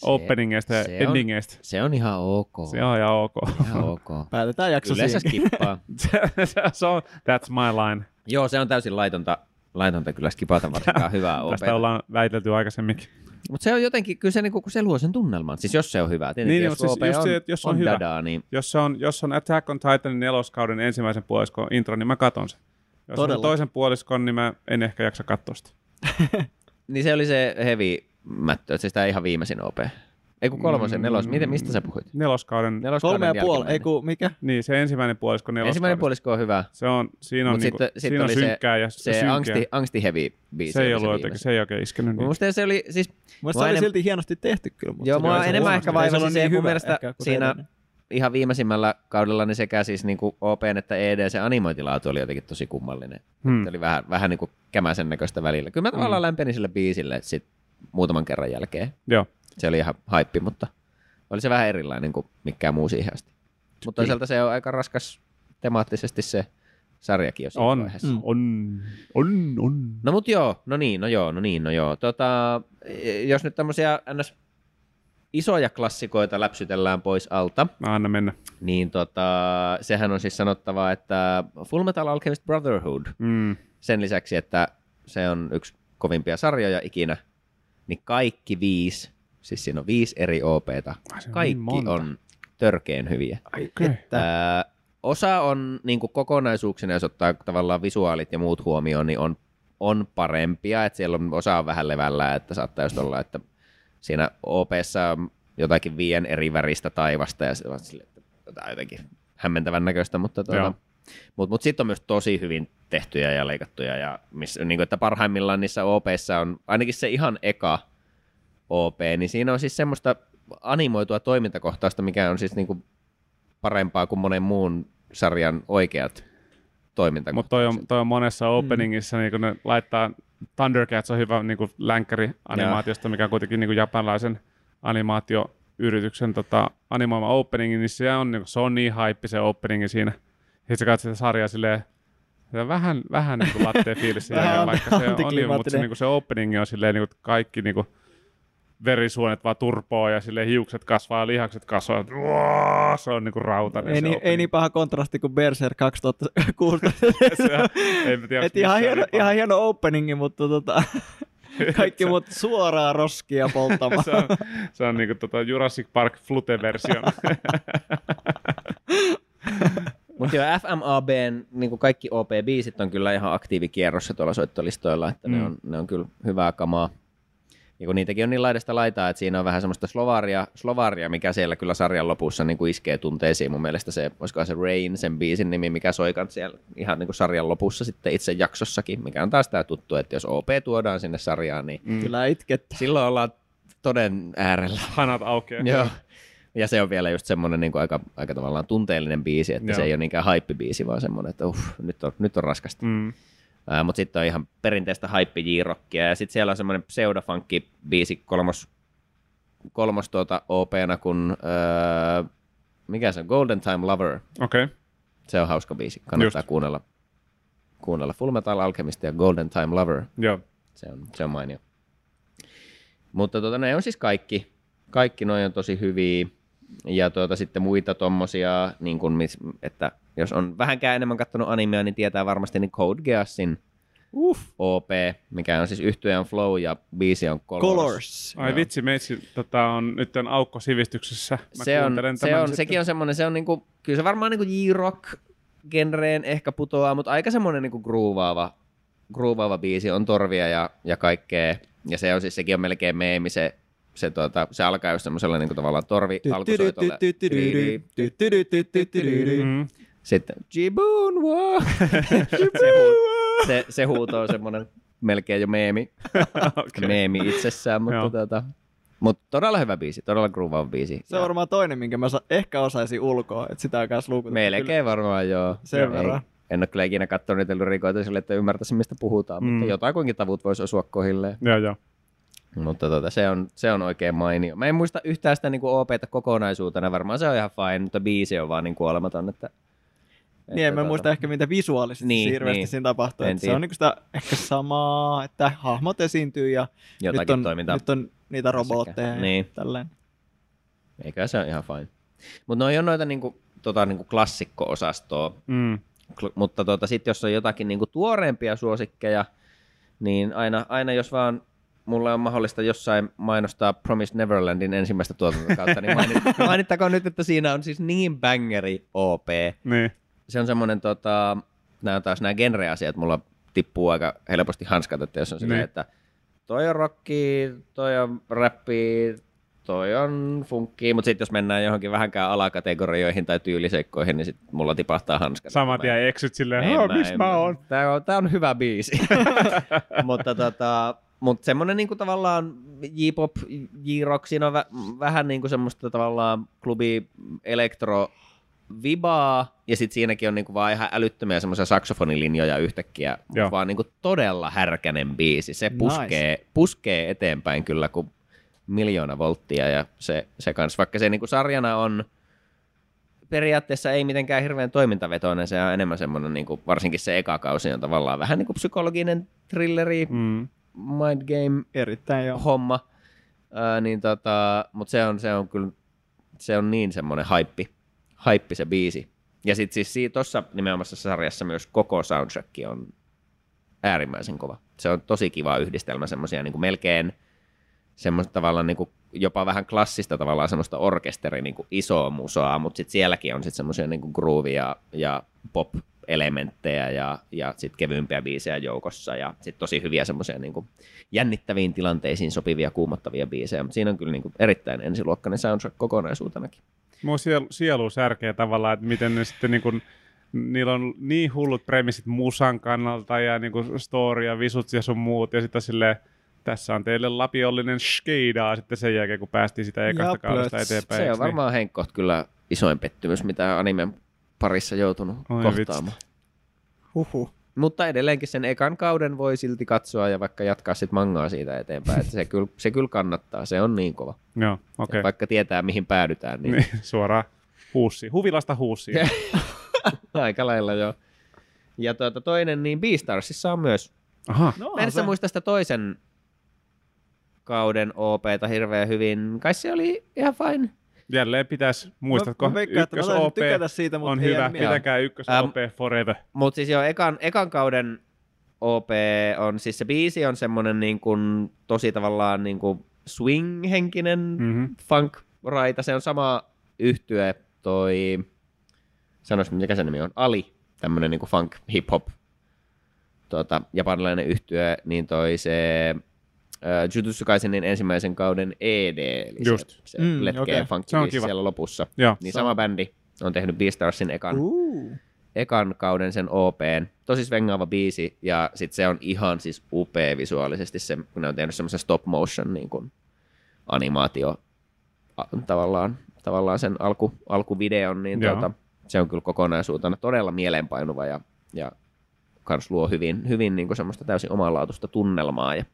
Openingeista ja se on- endingeista? Se on ihan ok. Se on ihan ok. ihan ok. Päätetään jakso Yleensä siihen. skippaa. se, se on, that's my line. Joo, se on täysin laitonta, laitonta kyllä skipata varsinkaan hyvää OP. Tästä ollaan väitelty aikaisemminkin. Mutta se on jotenkin, kyllä se, niinku, kun se luo sen tunnelman. Siis jos se on hyvä. Tietenkin, Niin, jos mutta siis just on, se, että jos on on hyvä. dadaa, niin Jos se on, jos on Attack on Titanin neloskauden ensimmäisen puoliskon intro, niin mä katon sen. Jos Todella. on toisen puoliskon, niin mä en ehkä jaksa katsoa sitä. Niin se oli se heavy mättö, että se sitä ihan viimeisin OP. Ei kun kolmosen, nelos. Miten, mistä sä puhuit? Neloskauden. Neloskauden Kolme ja puoli, ei kun mikä? Niin, se ensimmäinen puolisko neloskaudesta. Ensimmäinen puolisko on hyvä. Se on, siinä on, Mut niinku, sitten siinä on oli se- synkkää ja Se synkeä. angsti, angsti heavy biisi. se ei oli ollut jotenkin, se ei oikein iskenyt. Niin. Musta se oli, siis Mun se oli enem- silti hienosti tehty kyllä. Mutta Joo, mua enemmän se ehkä vaivasi ollut se, niin mun mielestä siinä-. Ihan viimeisimmällä kaudella niin sekä siis niin kuin OPn että ED se animointilaatu oli jotenkin tosi kummallinen. Hmm. Se oli vähän, vähän niin kuin kämäsen näköistä välillä. Kyllä mä tavallaan lämpenin sille biisille sit muutaman kerran jälkeen. Joo. Se oli ihan haippi, mutta oli se vähän erilainen kuin mikään muu siihen asti. Mutta toisaalta se on aika raskas temaattisesti se sarjakin jo On, vaiheessa. Mm. on, on, on. No mut joo, no niin, no joo, no niin, no joo. Tota, jos nyt tämmöisiä ns. Isoja klassikoita läpsytellään pois alta, Anna mennä. niin tota, sehän on siis sanottava, että Full Metal Alchemist Brotherhood, Mm. sen lisäksi, että se on yksi kovimpia sarjoja ikinä, niin kaikki viisi, siis siinä on viisi eri OPta, Ai, on kaikki niin on törkeen hyviä. Ai Okei. että. Ää, osa on niin kuin kokonaisuuksena, jos ottaa tavallaan visuaalit ja muut huomioon, niin on, on parempia, että siellä on osa on vähän levällä, että saattaa just olla, että siinä OPssa on jotakin viien eri väristä taivasta ja se on sille, että jotain jotenkin hämmentävän näköistä, mutta tuota, mut, mut sitten on myös tosi hyvin tehtyjä ja leikattuja ja miss, niin kuin, että parhaimmillaan niissä OPissa on ainakin se ihan eka OP, niin siinä on siis semmoista animoitua toimintakohtausta, mikä on siis niin kuin parempaa kuin monen muun sarjan oikeat toimintakohtaukset. Mutta toi on, toi on monessa openingissa, niin kun ne laittaa, Thundercats on hyvä niin länkkäri animaatiosta, mikä on kuitenkin niin japanilaisen animaatioyrityksen tota, animoima opening, niin se on, niin se on niin haippi se opening siinä. Sitten sä katsot sitä sarjaa silleen, vähän, vähän niin kuin latte fiilis vaikka se on, niin, mutta se, niin kuin se opening on silleen, niin kuin kaikki niin kuin verisuonet vaan turpoo ja sille hiukset kasvaa ja lihakset kasvaa. Uaa, Se on niinku rautainen Ei, se niin, ei niin paha kontrasti kuin Berserk 2016. Se- ei mä tiedä, Et ihan, hieno, niin ihan hieno openingi, mutta tota, kaikki Se- muut suoraa roskia polttamaan. se on, se on niinku tota Jurassic Park Flute-versio. Mutta joo, FMABn niin kaikki OP-biisit on kyllä ihan aktiivikierrossa tuolla soittolistoilla, että mm. ne, on, ne on kyllä hyvää kamaa. Ja kun niitäkin on niin laidasta laitaa, että siinä on vähän semmoista slovaria, slovaria mikä siellä kyllä sarjan lopussa niin kuin iskee tunteisiin. Mun mielestä se, olisikohan se Rain, sen biisin nimi, mikä soi kans siellä ihan niin kuin sarjan lopussa sitten itse jaksossakin, mikä on taas tämä tuttu, että jos OP tuodaan sinne sarjaan, niin Mm. Kyllä itkettä. silloin ollaan toden äärellä. Hanat aukeaa. Joo. Ja se on vielä just semmoinen niin aika, aika tavallaan tunteellinen biisi, että Joo. se ei ole niinkään haippibiisi, vaan semmoinen, että uff, nyt on, nyt on raskasta. Mm. Ää, mutta sitten on ihan perinteistä haippi J-rockia, ja sitten siellä on semmoinen pseudofunkki biisi kolmos, kolmos tuota OP-na, kun, ää, mikä se on, Golden Time Lover. Okei. Okay. Se on hauska biisi, kannattaa Just. kuunnella. Kuunnella Full Metal Alchemist ja Golden Time Lover. Joo. Se on, se on mainio. Mutta tuota, ne on siis kaikki. Kaikki noin on tosi hyviä. Ja tuota, sitten muita tommosia, niin kuin, että jos on vähänkään enemmän katsonut animea, niin tietää varmasti niin Code Geassin Uff. OP, mikä on siis yhtyeen Flow ja biisi on Colors. Colors. Ai Joo. vitsi, meitsi tota, on nyt on aukko sivistyksessä. Mä se on, se on, sitten. sekin on semmoinen, se on niinku, kyllä se varmaan niinku J-rock genreen ehkä putoaa, mutta aika semmoinen niinku groovaava, groovaava biisi, on torvia ja, ja kaikkea. Ja se on siis, sekin on melkein meemi, se, se, tuota, se alkaa just semmoisella niinku tavallaan torvi alkusoitolla. Sitten Jiboon Wa! se, huu, se, se huuto on semmoinen melkein jo meemi, Okei. meemi itsessään, mutta, Joo. tuota, mutta todella hyvä biisi, todella groovaava biisi. Se on varmaan toinen, minkä mä sa- ehkä osaisin ulkoa, että sitä on kanssa luukutettu. Melkein varmaan joo. Sen Ei- verran. En ole kyllä ikinä katsonut niitä lyrikoita sille, että ymmärtäisin mistä puhutaan, mm. Mutta jotakuinkin tavut voisi osua kohilleen. Joo, joo. Mutta tota, se, on, se on oikein mainio. Mä en muista yhtään sitä niin OPta kokonaisuutena, varmaan se on ihan fine, mutta biisi on vaan niin kuolematon. Että, Niin, en mä tota, muista ehkä mitä visuaalisesti Niin, niin, hirveästi niin. siinä tapahtuu. Se on niinku sitä ehkä samaa, että hahmot esiintyy ja Jotakin nyt on, toimintaa. nyt on niitä robotteja ja Niin. tälleen. Eikä se on ihan fine. Mutta ne on noita niinku, tota, niinku klassikko-osastoa. Mm. Kl- mutta tota, sitten jos on jotakin niinku tuoreempia suosikkeja, niin aina, aina jos vaan mulle on mahdollista jossain mainostaa Promise Neverlandin ensimmäistä tuotantokautta, niin mainit, mainittakoon nyt, että siinä on siis niin bangeri OP. Niin. Se on semmoinen, tota, nämä taas nämä genre-asiat, mulla tippuu aika helposti hanskat, että jos on silleen, Niin. että toi on rocki, toi on rappi, toi on funkkii, mutta sitten jos mennään johonkin vähänkään alakategorioihin tai tyyliseikkoihin, niin sitten mulla tipahtaa hanskat. Saman tien eksyt silleen, En "Oh, missä mä oon? Tää on, tää on hyvä biisi. mutta tota, mut semmonen niinku tavallaan J-pop, J-rock, siinä on vä- vähän niinku semmoista tavallaan klubi elektro vibaa, ja sitten siinäkin on niinku vaan ihan älyttömiä semmoisia saksofonilinjoja yhtäkkiä, Joo. Vaan niinku todella härkänen biisi. Se puskee, nice. puskee eteenpäin kyllä kuin miljoona volttia, ja se, se kans, vaikka se niinku sarjana on periaatteessa ei mitenkään hirveän toimintavetoinen, se on enemmän semmoinen, niinku, varsinkin se eka kausi on tavallaan vähän niin kuin psykologinen thrilleri, Mm. mind game Erittäin joo. homma, Ää, niin tota, mutta se on, se on kyllä, se on niin semmoinen haippi, haippi se biisi. Ja sitten siis siinä, tuossa nimenomaisessa sarjassa myös koko soundtrack on äärimmäisen kova. Se on tosi kiva yhdistelmä semmoisia niin melkein semmoista tavallaan niin kuin jopa vähän klassista tavallaan semmoista orkesteri niin kuin isoa musaa, mutta sitten sielläkin on sitten semmoisia niin groovia ja, ja pop-elementtejä ja, ja sitten kevyempiä biisejä joukossa ja sitten tosi hyviä semmoisia niin jännittäviin tilanteisiin sopivia kuumottavia biisejä, mutta siinä on kyllä niin kuin erittäin ensiluokkainen soundtrack kokonaisuutenakin. Mua sielu, sielu särkee tavallaan, että miten ne sitten niin kuin, niillä on niin hullut premissit musan kannalta ja niin kuin story ja visut ja sun muut ja sitten silleen, tässä on teille lapiollinen skeidaa sitten sen jälkeen, kun päästiin sitä ekasta Ja kaudesta eteenpäin. Se on niin? varmaan Henkko kyllä isoin pettymys, mitä animen parissa joutunut Oi kohtaamaan. Huhhuh. Mutta edelleenkin sen ekan kauden voi silti katsoa ja vaikka jatkaa sit mangaa siitä eteenpäin. Että se, kyllä, se kyllä kannattaa, se on niin kova. Joo, Okay. okei. Vaikka tietää mihin päädytään, niin, Niin, suoraan huussi. Huvilasta huussiin. aika lailla joo. Ja tuota, toinen, niin Beastarsissa on myös. Aha. No, Mä en sä muista sitä toisen kauden OPta hirveän hyvin. Kai se oli ihan fine. Jälleen pitäisi, muistatko, mä, veikkaan, ykkös OP tykätä siitä, mutta on hyvä. jää mieleen. Pitäkää ykkös Ähm, OP forever. Mutta siis jo ekan, ekan kauden OP on, siis se biisi on semmonen niin kuin, tosi tavallaan niin kuin swing-henkinen Mhm. funk-raita. Se on sama yhtye toi, sanois mikä se nimi on, Ali, tämmönen niin kuin funk hip-hop tuota, japanilainen yhtye, niin toi se äh, Jujutsu Kaisenin ensimmäisen kauden ED, eli Just. se, se Mm, letkeä okay. Se on kiva. siellä lopussa. Joo. Niin sama bändi on tehnyt Beastarsin ekan Uh. ekan kauden sen OPn. Tosi svengaava biisi, ja sit se on ihan siis upea visuaalisesti, se, kun ne on tehnyt semmoisen stop motion niin kuin animaatio a, tavallaan, tavallaan sen alku, alkuvideon, niin Joo. tuota, se on kyllä kokonaisuutena todella mieleenpainuva ja, ja kans luo hyvin, hyvin niin kuin semmoista täysin omanlaatuista tunnelmaa. Ja,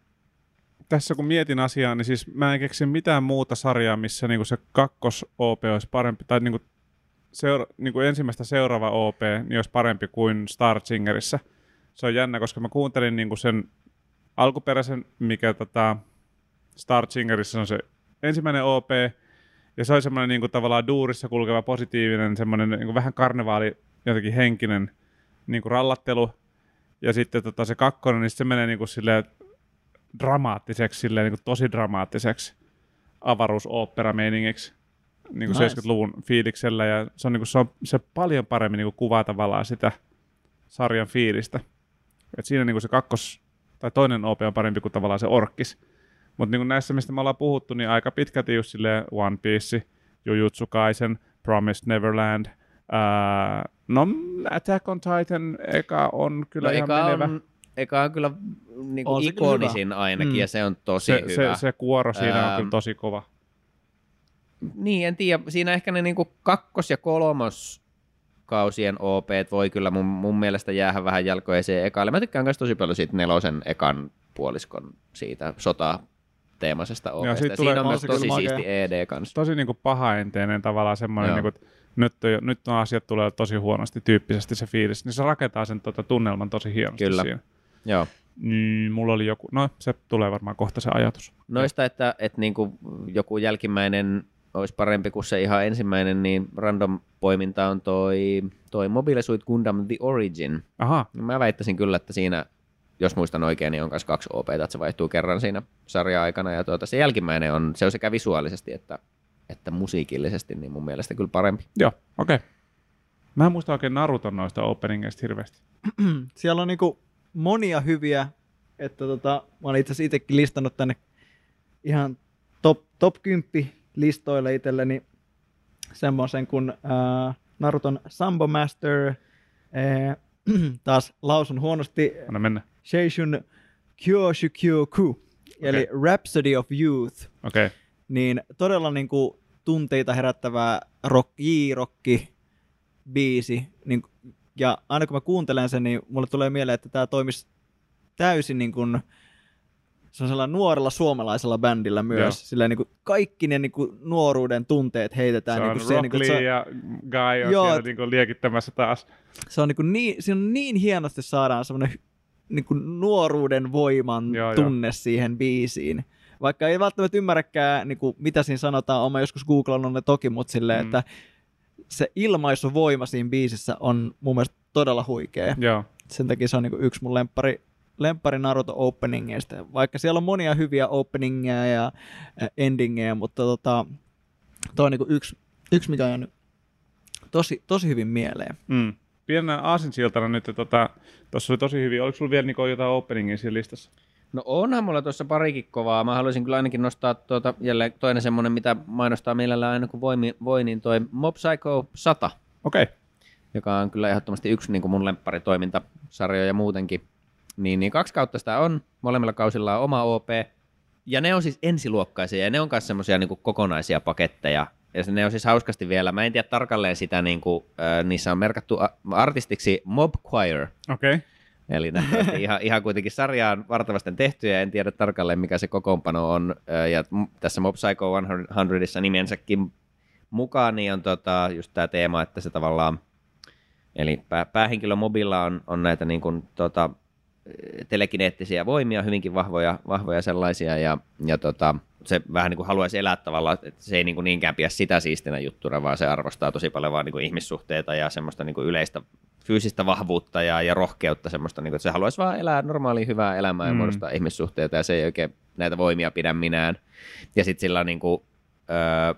Tässä kun mietin asiaa, niin siis mä en keksi mitään muuta sarjaa, missä niinku se kakkos-OP olisi parempi, tai niinku seura- niinku ensimmäistä seuraava OP niin olisi parempi kuin Star Singerissä. Se on jännä, koska mä kuuntelin niinku sen alkuperäisen, mikä tota Star Singerissä on se ensimmäinen OP, ja se oli semmoinen niinku tavallaan duurissa kulkeva positiivinen, semmoinen niinku vähän karnevaali jotenkin henkinen niinku rallattelu, ja sitten tota se kakkonen, niin se menee niinku silleen dramaattiseksi, silleen niin kuin tosi dramaattiseksi avaruusooppera-meiningiksi niin kuin Nice. 70-luvun fiiliksellä, ja se on, niin kuin, se, on, se paljon paremmin niin kuin kuvaa tavallaan sitä sarjan fiilistä. Et siinä niin kuin se kakkos, tai toinen OP on parempi kuin tavallaan se orkkis. Mutta niin näissä, mistä me ollaan puhuttu, niin aika pitkälti just silleen One Piece, Jujutsu Kaisen, Promised Neverland, ää, no Attack on Titan eka on kyllä no, ihan eka, menevä. on, eka on kyllä niin On kuin kyllä ikonisin ainakin, Mm. ja se on tosi se, hyvä. se, se kuoro siinä on Ähm, kyllä tosi kova. Niin, en tiedä. Siinä ehkä ne niinku kakkos- ja kolmos kausien OP voi kyllä mun, mun mielestä jäädä vähän jalkoeseen ekalle. Mä tykkään myös tosi paljon siitä nelosen ekan puoliskon siitä sota teemasesta OPsta. siitä tulee- siinä on on myös tosi makea. siisti ED kanssa. Tosi niin kuin pahaenteinen tavallaan semmoinen, niin kuin, että nyt, on, nyt on asiat tulee tosi huonosti tyyppisesti se fiilis, niin se rakentaa sen tota, tunnelman tosi hienosti Kyllä. siinä. Joo. Mm, mulla oli joku, no se tulee varmaan kohta se ajatus. Noista, että, että niinku joku jälkimmäinen olisi parempi kuin se ihan ensimmäinen, niin random poiminta on toi, toi Mobile Suit Gundam The Origin. Aha, No Mä väittäisin kyllä, että siinä, jos muistan oikein, niin on myös kaksi OP, että se vaihtuu kerran siinä sarja-aikana. Ja tuota, se jälkimmäinen on, se on sekä visuaalisesti että, että musiikillisesti, niin mun mielestä kyllä parempi. joo, okei. Okay. Mä en muista oikein Naruton noista openingeista hirveästi. Siellä on niinku monia hyviä, että tota, mä olen itse asiassa itsekin listannut tänne ihan top, top 10 listoille itselleni semmoisen kuin äh, Naruton Sambo Master, äh, taas lausun huonosti, Anna mennä. Seishun Kyoshukyoku, eli Rhapsody of Youth. Okay. niin todella niin kuin tunteita herättävää rock, J-rocki biisi, niin, ja aina kun mä kuuntelen sen, niin mulle tulee mieleen, että tämä toimisi täysin niin kuin, se on sellainen nuorella suomalaisella bändillä myös. Joo. Sillä niin kuin kaikki ne niin kuin nuoruuden tunteet heitetään. Se niin on kuin Rock niin kuin, se, on, ja Guy on Joo, siellä et- niinku liekittämässä taas. se on, niin, kuin niin, siinä on niin hienosti saadaan semmoinen niin kuin nuoruuden voiman Joo, joo. tunne siihen biisiin. Vaikka ei välttämättä ymmärräkään, niin kuin, mitä siinä sanotaan, olen joskus googlannut ne toki, mutta silleen, Mm. että se ilmaisuvoima siinä biisissä on mun mielestä todella huikea. Joo. Sen takia se on niin yksi mun lemppari, lemppari Naruto openingeista. Vaikka siellä on monia hyviä openingeja ja endingeja, mutta tota, toi on niin yksi, yksi, mikä on jäänyt tosi, tosi hyvin mieleen. Mm. Pienenä aasinsiltana nyt, tuossa tota, oli tosi hyvin. Oliko sulla vielä niinku jotain openingia siinä listassa? No onhan mulla tuossa parikin kovaa. Mä haluaisin kyllä ainakin nostaa tuota, jälleen toinen semmonen, mitä mainostaa mielellään aina kun voi, voi niin toi Mob Psycho 100, Okei. Okay. joka on kyllä ehdottomasti yksi niin kuin mun lempparitoimintasarjoja muutenkin. Niin, niin kaksi kautta sitä on. Molemmilla kausilla on oma OP. Ja ne on siis ensiluokkaisia ja ne on myös semmoisia niin kokonaisia paketteja. Ja ne on siis hauskasti vielä, mä en tiedä tarkalleen sitä, niin kuin, äh, niissä on merkattu a- artistiksi Mob Choir, Okei. Okay. Eli ihan, ihan kuitenkin sarjaan vartavasten tehty ja en tiedä tarkalleen mikä se kokoonpano on. Ja tässä Mob Psycho 100 nimensäkin mukaan niin on tota, just tämä teema, että se tavallaan, eli pää, päähenkilö Mobilla on, on näitä niin kuin, tota, telekineettisiä voimia, hyvinkin vahvoja, vahvoja sellaisia, ja, ja tota, se vähän niin kuin haluaisi elää tavallaan, että se ei niin kuin niinkään pidä sitä siistinä juttuna, vaan se arvostaa tosi paljon vaan niin kuin ihmissuhteita ja semmoista niin kuin yleistä fyysistä vahvuutta ja, ja rohkeutta semmoista, niin kuin, että se haluaisi vaan elää normaalia hyvää elämää ja Mm. muodostaa ihmissuhteita, ja se ei oikein näitä voimia pidä minään. Ja sitten sillä niin kuin,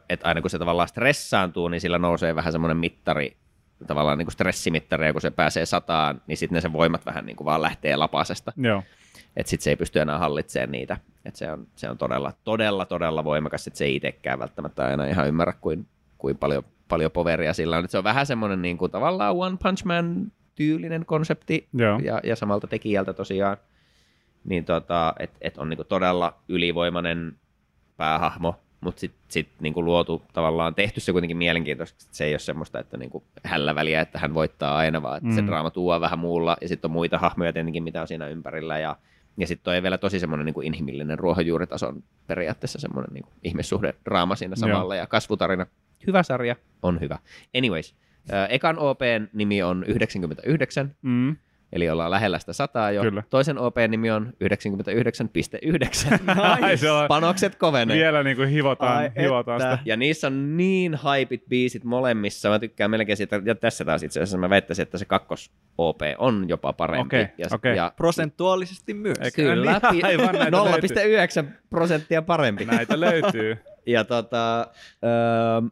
että aina kun se tavallaan stressaantuu, niin sillä nousee vähän semmoinen mittari, tavallaan niin kuin stressimittari, ja kun se pääsee sataan, niin sitten ne sen voimat vähän niin kuin vaan lähtee lapasesta Joo. että sitten se ei pysty enää hallitsemaan niitä. Et se, on, se on todella, todella, todella voimakas, että se ei itsekään välttämättä aina ihan ymmärrä, kuin, kuin paljon, paljon poveria sillä on. Et se on vähän semmoinen niin kuin, tavallaan One Punch Man tyylinen konsepti Joo. ja, ja samalta tekijältä tosiaan. Niin tota, että et on niin kuin todella ylivoimainen päähahmo, mutta sitten sit niinku luotu tavallaan, tehty se kuitenkin mielenkiintoisesti, se ei ole semmoista, että niinku hällä väliä, että hän voittaa aina, vaan että mm. se draama tuo vähän muulla, ja sitten on muita hahmoja tietenkin, mitä on siinä ympärillä, ja, ja sitten toi vielä tosi semmoinen niinku inhimillinen ruohonjuuritason periaatteessa semmoinen niinku ihmissuhde draama siinä samalla, ja kasvutarina. Hyvä sarja, on hyvä. Anyways, äh, ekan OPn nimi on 99, Mm. eli ollaan lähellä sitä sataa jo. Kyllä. Toisen OPn nimi on 99,9. Ai, se on Panokset kovenee. vielä niinku hivotaan, Ai hivotaan että. sitä. Ja niissä on niin hypit biisit molemmissa. Mä tykkään melkein siitä, ja tässä taas itse asiassa mä väittäisin, että se kakkos OP on jopa parempi. Okei, ja, okei. ja Prosentuaalisesti myös. Eikö- Kyllä, Niin, aivan näitä 0,9 prosenttia parempi. Näitä löytyy. Ja, tota, öö,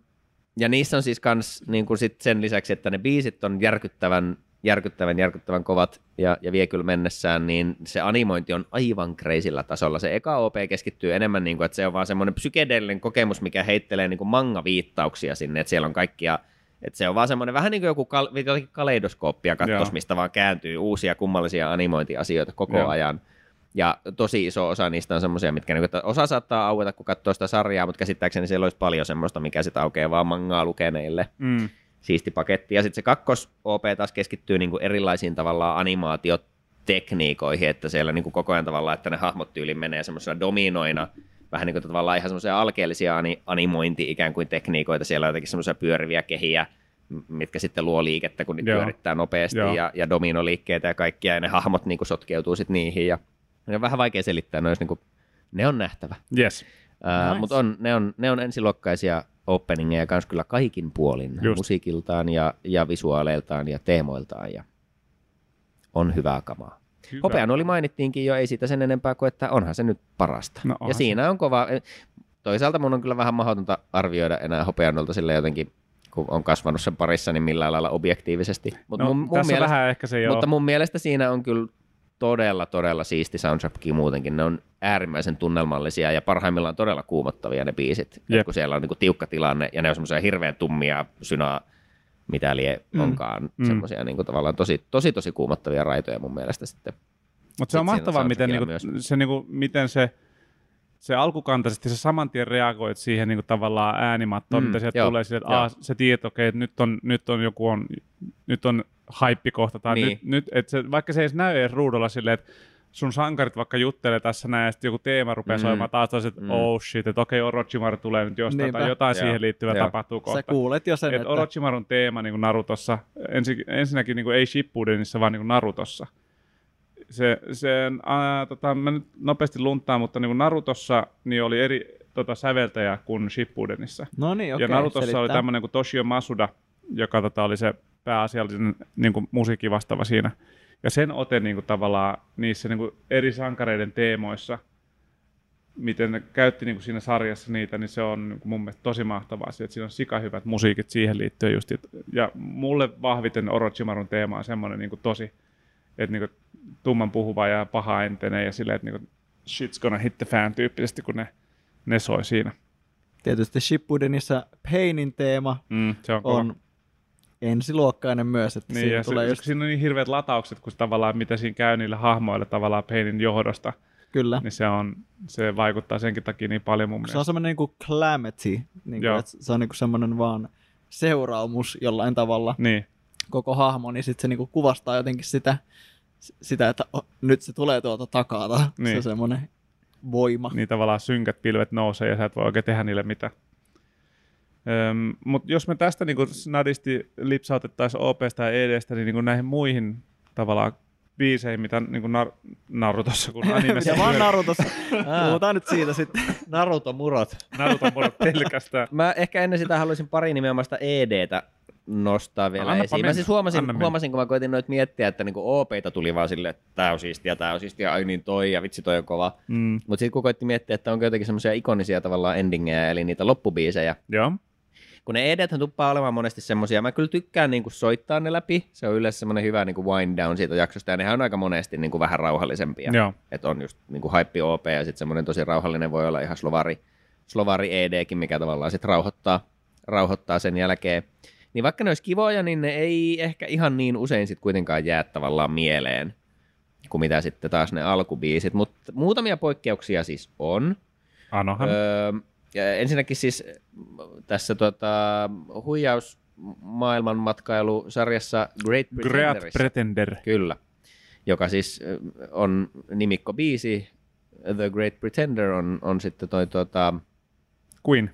ja niissä on siis kans niin kuin sit sen lisäksi, että ne biisit on järkyttävän, järkyttävän, järkyttävän kovat ja, ja vie kyllä mennessään, niin se animointi on aivan kreisillä tasolla. Se eka OP keskittyy enemmän, niin kuin, että se on vaan semmoinen psykedeellinen kokemus, mikä heittelee niin kuin manga-viittauksia sinne, että siellä on kaikkia että se on vaan semmoinen vähän niin kuin joku kal- jotakin kaleidoskooppia kattos, Joo. mistä vaan kääntyy uusia kummallisia animointiasioita koko Joo. ajan. Ja tosi iso osa niistä on semmoisia, mitkä niin, että osa saattaa aueta, kun katsoo sitä sarjaa, mutta käsittääkseni siellä olisi paljon semmoista, mikä sitä aukeaa vaan mangaa lukeneille. Mm. Siisti paketti. Ja sitten se kakkos OP taas keskittyy niin kuin erilaisiin tavallaan animaatiotekniikoihin, että siellä niin kuin koko ajan tavallaan, että ne hahmot tyyliin menee semmoisena dominoina, vähän niin kuin tavallaan ihan semmoisia alkeellisia ani- animointi ikään kuin tekniikoita. Siellä on jotenkin semmoisia pyöriviä kehiä, mitkä sitten luo liikettä, kun niitä Joo. pyörittää nopeasti Joo. ja, ja dominoliikkeitä ja kaikkia, ja ne hahmot niin kuin sotkeutuu sitten niihin. Ja ne on vähän vaikea selittää, ne, niin kuin, ne on nähtävä. Yes. Uh, Nice. Mutta on, ne, on, ne on ensiluokkaisia openingeja kans kyllä kaikin puolin, Just. musiikiltaan ja, ja visuaaleiltaan ja teemoiltaan ja on hyvää kamaa. Hyvä. Hopean oli mainittiinkin jo, ei siitä sen enempää kuin, että onhan se nyt parasta. No ja siinä on kova, toisaalta mun on kyllä vähän mahdotonta arvioida enää Hopeanolta sille jotenkin, kun on kasvanut sen parissa, niin millään lailla objektiivisesti. Mut No, mun, mun tässä mielestä, vähän ehkä se joo. mutta mun mielestä siinä on kyllä todella, todella siisti soundtrack muutenkin. Ne on äärimmäisen tunnelmallisia ja parhaimmillaan todella kuumottavia ne biisit. Et kun siellä on niinku tiukka tilanne ja ne on semmoisia hirveän tummia synaa, mitä lie Mm. onkaan, Mm. semmoisia niinku tavallaan tosi, tosi, tosi kuumottavia raitoja mun mielestä sitten. Mutta se on mahtavaa, miten, niinku, myös. se, niinku, miten se, se alkukantaisesti se saman tien reagoit siihen niinku, tavallaan äänimattoon, Mm, mitä sieltä joo, tulee sille, että joo. aa, se tiedät, okei, okay, nyt on, nyt on joku on, nyt on haippikohta, tai Niin. nyt, nyt et se, vaikka se ei edes näy edes ruudulla silleen, että sun sankarit vaikka juttelee tässä näin, ja sitten joku teema rupeaa Mm. soimaan taas, taas että Mm. oh shit, että okei, okay, Orochimaru tulee nyt jostain, Niinpä. tai jotain Joo, siihen liittyvää joo. tapahtuu Sä kohta. kuulet jo sen, Et että... Orochimarun teema niin kuin Narutossa, ensi, ensinnäkin niin kuin ei Shippudenissa, vaan niin kuin Narutossa. Se, se ää, tota, mä nyt nopeasti luntaan, mutta niin kuin Narutossa niin oli eri tota, säveltäjä kuin Shippudenissa. No niin, okei. ja Narutossa selittää. oli tämmöinen kuin Toshio Masuda, joka tota, oli se pääasiallinen niin kuin musiikki vastaava siinä. Ja sen ote niin kuin, tavallaan niissä niin kuin, eri sankareiden teemoissa, miten ne käytti niin kuin siinä sarjassa niitä, niin se on niin kuin mun mielestä tosi mahtavaa. Että siinä on sikahyvät musiikit siihen liittyen just. Ja mulle vahviten Orochimarun teema on semmoinen niin kuin tosi, että niin kuin, tumman puhuva ja paha entinen ja silleen, että niin kuin, shit's gonna hit the fan tyyppisesti, kun ne, ne soi siinä. Tietysti Shippudenissa Painin teema Mm, se on, kova. on ensiluokkainen myös, että Niin, siinä tulee se, just, siinä on niin hirveät lataukset, kun se tavallaan mitä siinä käy niille hahmoille tavallaan Painin johdosta, kyllä. niin se, on, se vaikuttaa senkin takia niin paljon mun Se on mielestä. semmoinen niinku calamity, niin kuin, että se on niinku semmoinen vaan seuraamus jollain tavalla Niin, koko hahmo, niin sitten se niinku kuvastaa jotenkin sitä, sitä että o, nyt se tulee tuolta takaa, niin. se on semmoinen voima. niin tavallaan synkät pilvet nousee ja sä et voi oikein tehdä niille mitään. Öm, Mutta jos me tästä niin snadisti lipsautettaisiin OPsta ja EDstä, niin, niin näihin muihin tavallaan biiseihin, mitä niin Nar- Narutossa kuin animessa. Mitä vaan Narutossa. Puhutaan nyt siitä sitten. Naruto murot. Naruton muodot pelkästään. Mä ehkä ennen sitä haluaisin pari nimenomaan sitä EDtä nostaa vielä Annapa esiin. mennä, Mä siis huomasin, anna huomasin, kun mä koitin noita miettiä, että niinku OPita tuli vaan silleen, että tää on siistiä, tää on siistiä, ai niin toi, ja vitsi toi on kova. Mm. Mutta sitten kun koitti miettiä, että onko jotenkin semmoisia ikonisia tavallaan endingejä, eli niitä loppubiisejä, Joo. kun ne edethän tuppaa olemaan monesti semmoisia, mä kyllä tykkään niinku soittaa ne läpi, se on yleensä semmoinen hyvä niinku wind down siitä jaksosta, ja nehän on aika monesti niinku vähän rauhallisempia. Että on just niinku haippi OP, ja sitten semmoinen tosi rauhallinen voi olla ihan slovari, slovari EDkin, mikä tavallaan sitten rauhoittaa, rauhoittaa sen jälkeen. Niin vaikka ne olisi kivoja, niin ne ei ehkä ihan niin usein sitten kuitenkaan jää tavallaan mieleen, kuin mitä sitten taas ne alkubiisit. Mutta muutamia poikkeuksia siis on. Anohan. Öö, ja ensinnäkin siis tässä tota, huijaus maailmanmatkailusarjassa Great Great Pretenderissä. Pretender. Kyllä. Joka siis ö, on nimikko biisi. The Great Pretender on, on sitten toi tota, Queen.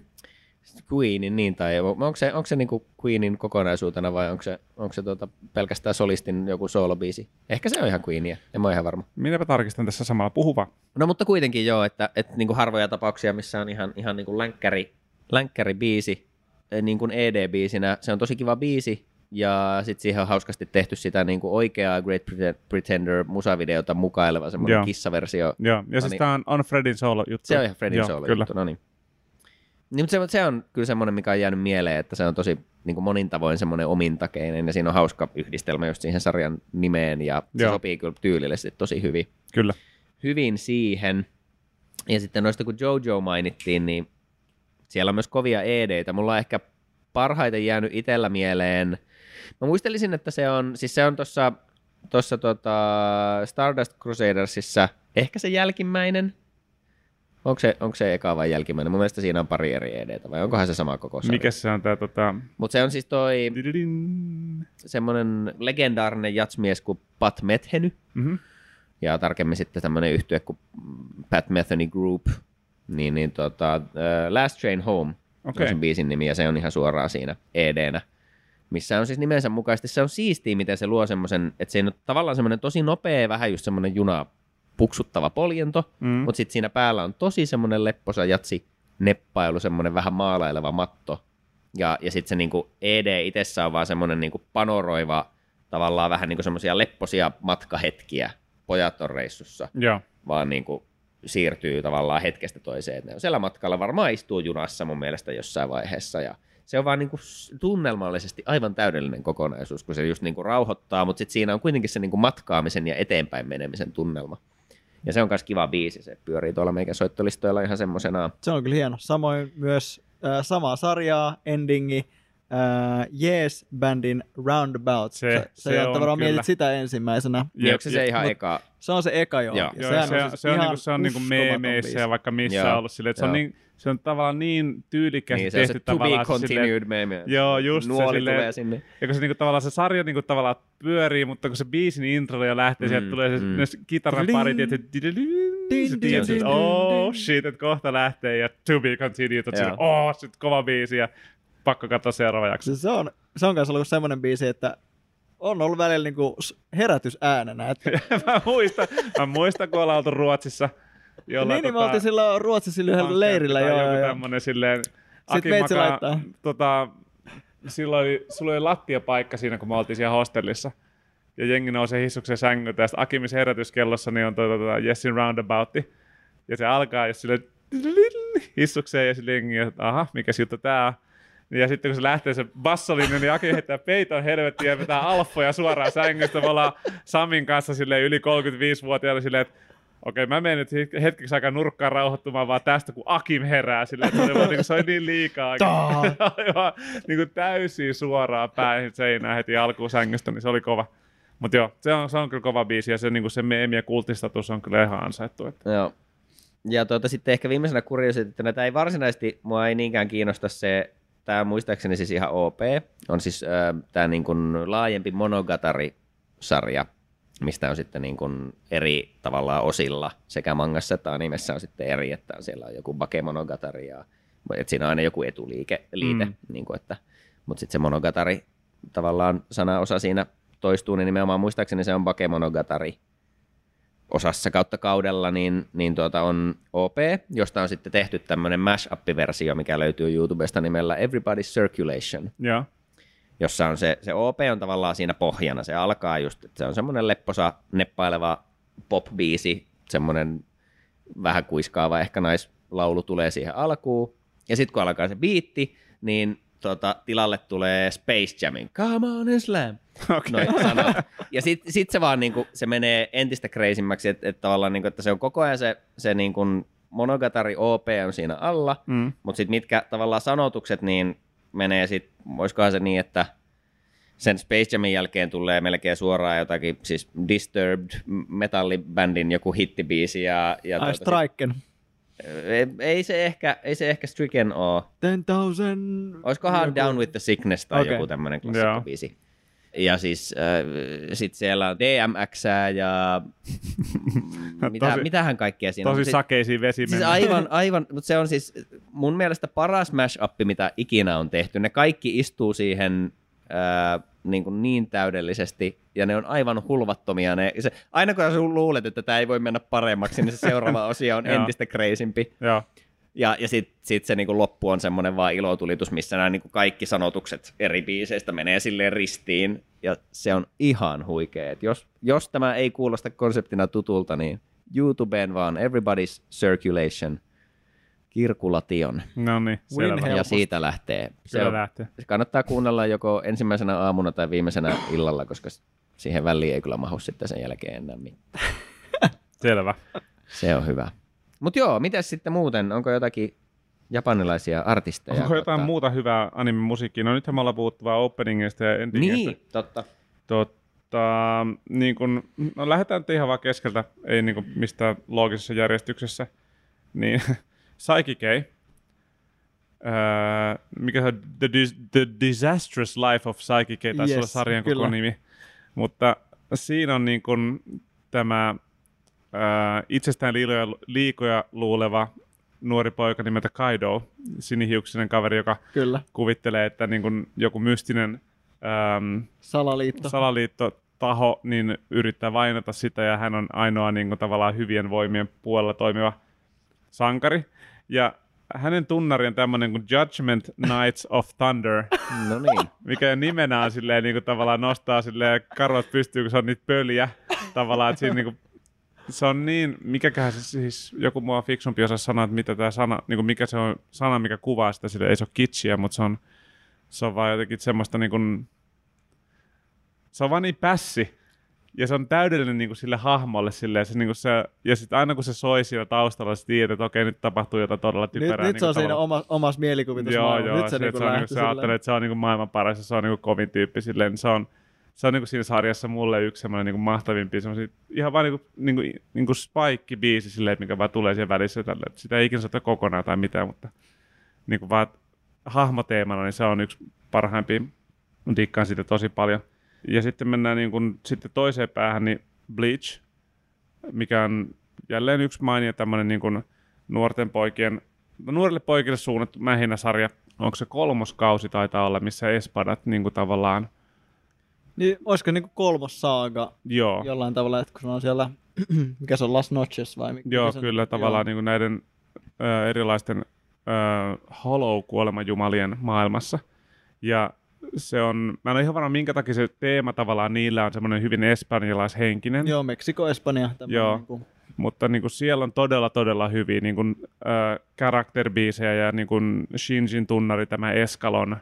Queenin, niin, tai onko se, onko se niinku Queenin kokonaisuutena vai onko se, onko se tota pelkästään solistin joku soolobiisi? Ehkä se on ihan Queenia, en mä ole ihan varma. Minäpä tarkistan tässä samalla. Puhu vaan. No mutta kuitenkin joo, että, että niin kuin harvoja tapauksia, missä on ihan, ihan niin kuin länkkäri, länkkäri biisi, eh, niin kuin ED-biisinä. Se on tosi kiva biisi, ja sitten siihen on hauskasti tehty sitä niin kuin oikeaa Great Prete- Pretender musavideota mukaileva semmoinen kissaversio. Joo. Ja No siis niin. tämä on, on Fredin solo juttu. Se on ihan Fredin Joo, solo Kyllä. juttu, no niin. Niin, mutta se, se, on kyllä semmoinen, mikä on jäänyt mieleen, että se on tosi niin kuin monin tavoin semmoinen omintakeinen, ja siinä on hauska yhdistelmä just siihen sarjan nimeen, ja se Joo. sopii kyllä tyylillisesti tosi hyvin Kyllä. hyvin siihen. Ja sitten noista, kun Jojo mainittiin, niin siellä on myös kovia EDitä. Mulla on ehkä parhaiten jäänyt itsellä mieleen. Mä muistelisin, että se on, siis se on tuossa tota Stardust Crusadersissa ehkä se jälkimmäinen. Onko se, onko se eka vai jälkimmäinen? Mun mielestä siinä on pari eri EDtä, vai onkohan se sama koko sarja? Mikä se on tää tota... Mutta se on siis toi semmoinen legendaarinen jatsmies kuin Pat Metheny, Mhm. ja tarkemmin sitten tämmöinen yhtye kuin Pat Metheny Group, niin, niin tota, uh, Last Train Home Okei. on sen biisin nimi, ja se on ihan suoraan siinä ED-nä, missä on siis nimensä mukaisesti, se on siistiä, miten se luo semmoisen, että se on tavallaan semmoinen tosi nopea, vähän just semmoinen juna puksuttava poljento, Mm. mutta sitten siinä päällä on tosi semmoinen lepposa jatsi neppailu, semmoinen vähän maalaileva matto, ja, ja sitten se niinku ED itsessä on vaan semmoinen niinku panoroiva, tavallaan vähän niinku semmoisia lepposia matkahetkiä. Pojat on reissussa, Joo. vaan niinku siirtyy tavallaan hetkestä toiseen. Ne on siellä matkalla, varmaan istuu junassa mun mielestä jossain vaiheessa, ja se on vaan niin kuin tunnelmallisesti aivan täydellinen kokonaisuus, kun se just niin kuin rauhoittaa, mutta sitten siinä on kuitenkin se niin kuin matkaamisen ja eteenpäin menemisen tunnelma. Ja se on myös kiva biisi, se pyörii tuolla meikä soittolistoilla ihan semmoisena. Se on kyllä hieno. Samoin myös äh, samaa sarjaa, endingi, äh, Yes-bändin Roundabout. Se- sä, se sä on varmaan kyllä. mietit sitä ensimmäisenä. Niin onko se se ihan mut- eka? Se on se eka joo. Joo. Ja Joo, se, on, se, siis on, ihan niinku, se on niinku meemeissä ja vaikka missä Joo, ollut silleen, että se on, joo. niin, se on tavallaan niin tyylikkäästi Niin, se on se tehty to be tavallaan. se continued meme. Joo, just se Nuoli silleen- tulee sinne. Ja kun se niinku, tavallaan se sarja niinku, tavallaan pyörii, mutta kun se biisin intro jo lähtee, Mm, mm, sieltä tulee se, mm. ne kitaran pari, tietysti, se että oh shit, että kohta lähtee ja to be continued, että oh shit, kova biisi ja pakko katsoa seuraava jakso. Se on, se on kanssa ollut semmoinen biisi, että on ollut välillä niinku herätysäänenä. Että, mä muistan, mä muistan, kun ollaan oltu Ruotsissa. Niin, niin me oltiin silloin Ruotsissa yhdellä leirillä. Joo, joku joo, tämmönen silleen, Aki meitsi laittaa. tota, silloin oli, sulla oli lattiapaikka siinä, kun me oltiin siellä hostellissa. Ja jengi nousee hissukseen sängyltä, ja sitten Akimis herätyskellossa niin on tuo, tuo, tuo Jessin Roundaboutti. Ja se alkaa, ja sille hissukseen, ja sille jengi, että aha, mikä juttu tää on. Ja sitten kun se lähtee se bassolinja, niin Aki heittää peiton helvettiin ja vetää alfoja suoraan sängystä. Me ollaan Samin kanssa silleen yli 35-vuotiaana silleen, että okei, mä menen nyt hetkeksi aikaa nurkkaan rauhoittumaan vaan tästä, kun Akim herää. Silleen, että se, vaan, niin se oli niin liikaa. Aivan niin kuin täysin suoraan päähän seinään heti alkuun sängystä, niin se oli kova. Mutta joo, se on, se on kyllä kova biisi ja se, niin kuin se meemi ja kultistatus on kyllä ihan ansaittu. Että. Joo. Ja tuota, sitten ehkä viimeisenä kuriositeettina, tämä ei varsinaisesti, mua ei niinkään kiinnosta se, tämä muistaakseni siis ihan OP, on siis äh, tämä niin kuin laajempi Monogatari-sarja, mistä on sitten niin kuin eri tavallaan osilla, sekä mangassa että animessa on sitten eri, että siellä on joku Bakemonogatari, ja, että siinä on aina joku etuliike, liite, mm. Niin kuin että, mutta sitten se Monogatari tavallaan sanaosa siinä toistuu, niin nimenomaan muistaakseni se on Bakemonogatari, osassa kautta kaudella niin, niin tuota on OP, josta on sitten tehty tämmöinen mash-up-versio, mikä löytyy YouTubesta nimellä Everybody's Circulation, Joo. Jossa on se, se OP on tavallaan siinä pohjana. Se alkaa just, että se on semmoinen lepposa, neppaileva pop-biisi, semmoinen vähän kuiskaava ehkä naislaulu tulee siihen alkuun. Ja sitten kun alkaa se biitti, niin tota, tilalle tulee Space Jamin Come on and slam. Sanat. Ja sitten sit se vaan niinku, se menee entistä kreisimmäksi, että et tavallaan niinku, että se on koko ajan se, se niinku monogatari OP on siinä alla, Mm. mutta sitten mitkä tavallaan sanotukset, niin menee sitten, olisikohan se niin, että sen Space Jamin jälkeen tulee melkein suoraan jotakin, siis Disturbed metallibändin joku hittibiisi ja, ja Ai tuota, Striken. ei, ei, se ehkä, ei se ehkä Stricken ole. 10,000. Olisikohan joku- Down with the Sickness tai Okei. joku tämmöinen Joo. klassikkobiisi. Ja siis äh, sit siellä on DMX ja mitä, Tosi- mitähän kaikkea siinä Tosi on. Sit- sakeisiin vesi Siis aivan, aivan, mutta se on siis mun mielestä paras mashup, mitä ikinä on tehty. Ne kaikki istuu siihen ää, niin, kuin niin täydellisesti, ja ne on aivan hulvattomia. Ne, se, aina kun sä luulet, että tämä ei voi mennä paremmaksi, niin se seuraava osio on entistä crazympi. Joo. Ja, ja sitten sit se niinku loppu on semmoinen vaan ilotulitus, missä nämä niinku kaikki sanotukset eri biiseistä menee silleen ristiin. Ja se on ihan huikea. Et jos, jos tämä ei kuulosta konseptina tutulta, niin YouTubeen vaan Everybody's Circulation, Kirkulation. No niin, Ja Helposti. siitä lähtee. Se, on, lähtee. se kannattaa kuunnella joko ensimmäisenä aamuna tai viimeisenä illalla, koska siihen väliin ei kyllä mahu sitten sen jälkeen enää mitään. Selvä. Se on hyvä. Mutta joo, mitäs sitten muuten? Onko jotakin japanilaisia artisteja? Onko jotain Tota- muuta hyvää anime-musiikkia? No nythän me ollaan puhuttu vaan openingista ja endingistä. Niin, totta. Totta, niin kun, no lähdetään nyt ihan vaan keskeltä, ei niin kun mistään loogisessa järjestyksessä. Niin, Psyche Öö, mikä se on? The, Dis- The Disastrous Life of Psyche taisi Yes, olla sarjan kyllä. koko nimi. Mutta siinä on niin kun tämä itsestään liikoja, liikoja luuleva nuori poika nimeltä Kaido, sinihiuksinen kaveri, joka Kyllä, kuvittelee, että niin kun joku mystinen öö, salaliitto. salaliittotaho niin yrittää vainota sitä ja hän on ainoa niin kuin, tavallaan hyvien voimien puolella toimiva sankari. Ja hänen tunnari on tämmöinen kuin Judgment Knights of Thunder, No niin. mikä nimenä on silleen, niin kuin, tavallaan nostaa silleen karvat pystyy, kun se on niitä pöliä. Tavallaan, että siinä niin kuin, se on niin, mikäköhän se siis, joku mua fiksumpi osaa sanoa, että mitä tämä sana, niin kuin mikä se on sana, mikä kuvaa sitä, sille ei se ole kitschiä, mutta se on se on vaan jotenkin semmoista niin kuin, se on vaan niin pässi, ja se on täydellinen niin kuin sille hahmolle silleen, se, niin kuin se, ja sitten aina kun se soi siinä taustalla, sä tiedät, että okei, nyt tapahtuu jotain todella typerää. Nyt, nyt niin se on kuin siinä tavallaan- oma, omassa mielikuvitus Joo, joo, Nyt se, se, niinku se, on, niin lähti se ajattelee, silleen. että se on niin kuin maailman paras ja se on niin kuin kovin tyyppi silleen, niin se on, se on niin kuin siinä sarjassa mulle yksi semmoinen niin kuin mahtavimpia semmoisia, ihan vaan niin kuin, niin kuin, niin kuin spike-biisi silleen, mikä vaan tulee siihen välissä tälle, sitä ei ikinä sota kokonaan tai mitään, mutta niin kuin vaan hahmoteemana, niin se on yksi parhaimpia, Mä dikkaan siitä tosi paljon. Ja sitten mennään niin kuin, sitten toiseen päähän, niin Bleach, mikä on jälleen yksi mainio tämmöinen niin kuin nuorten poikien, no nuorille poikille suunnattu mähinä sarja. Onko se kolmoskausi taitaa olla, missä Espadat niin kuin tavallaan, Niin, olisiko niinku kolmos saaga joo, jollain tavalla, että kun se on siellä, mikä se on, Las Noches vai mikä joo se, kyllä tavallaan niin kuin näiden ö, erilaisten ö, hollow-kuolemajumalien maailmassa. Ja se on, mä en ole ihan varma minkä takia se teema tavallaan niillä on semmoinen hyvin espanjalaishenkinen. Joo, Meksiko, Espanja. Joo. Niinku. mutta niin kuin siellä on todella, todella hyviä niin kuin, äh, karakterbiisejä ja niin kuin Shinjin tunnari, tämä Eskalon,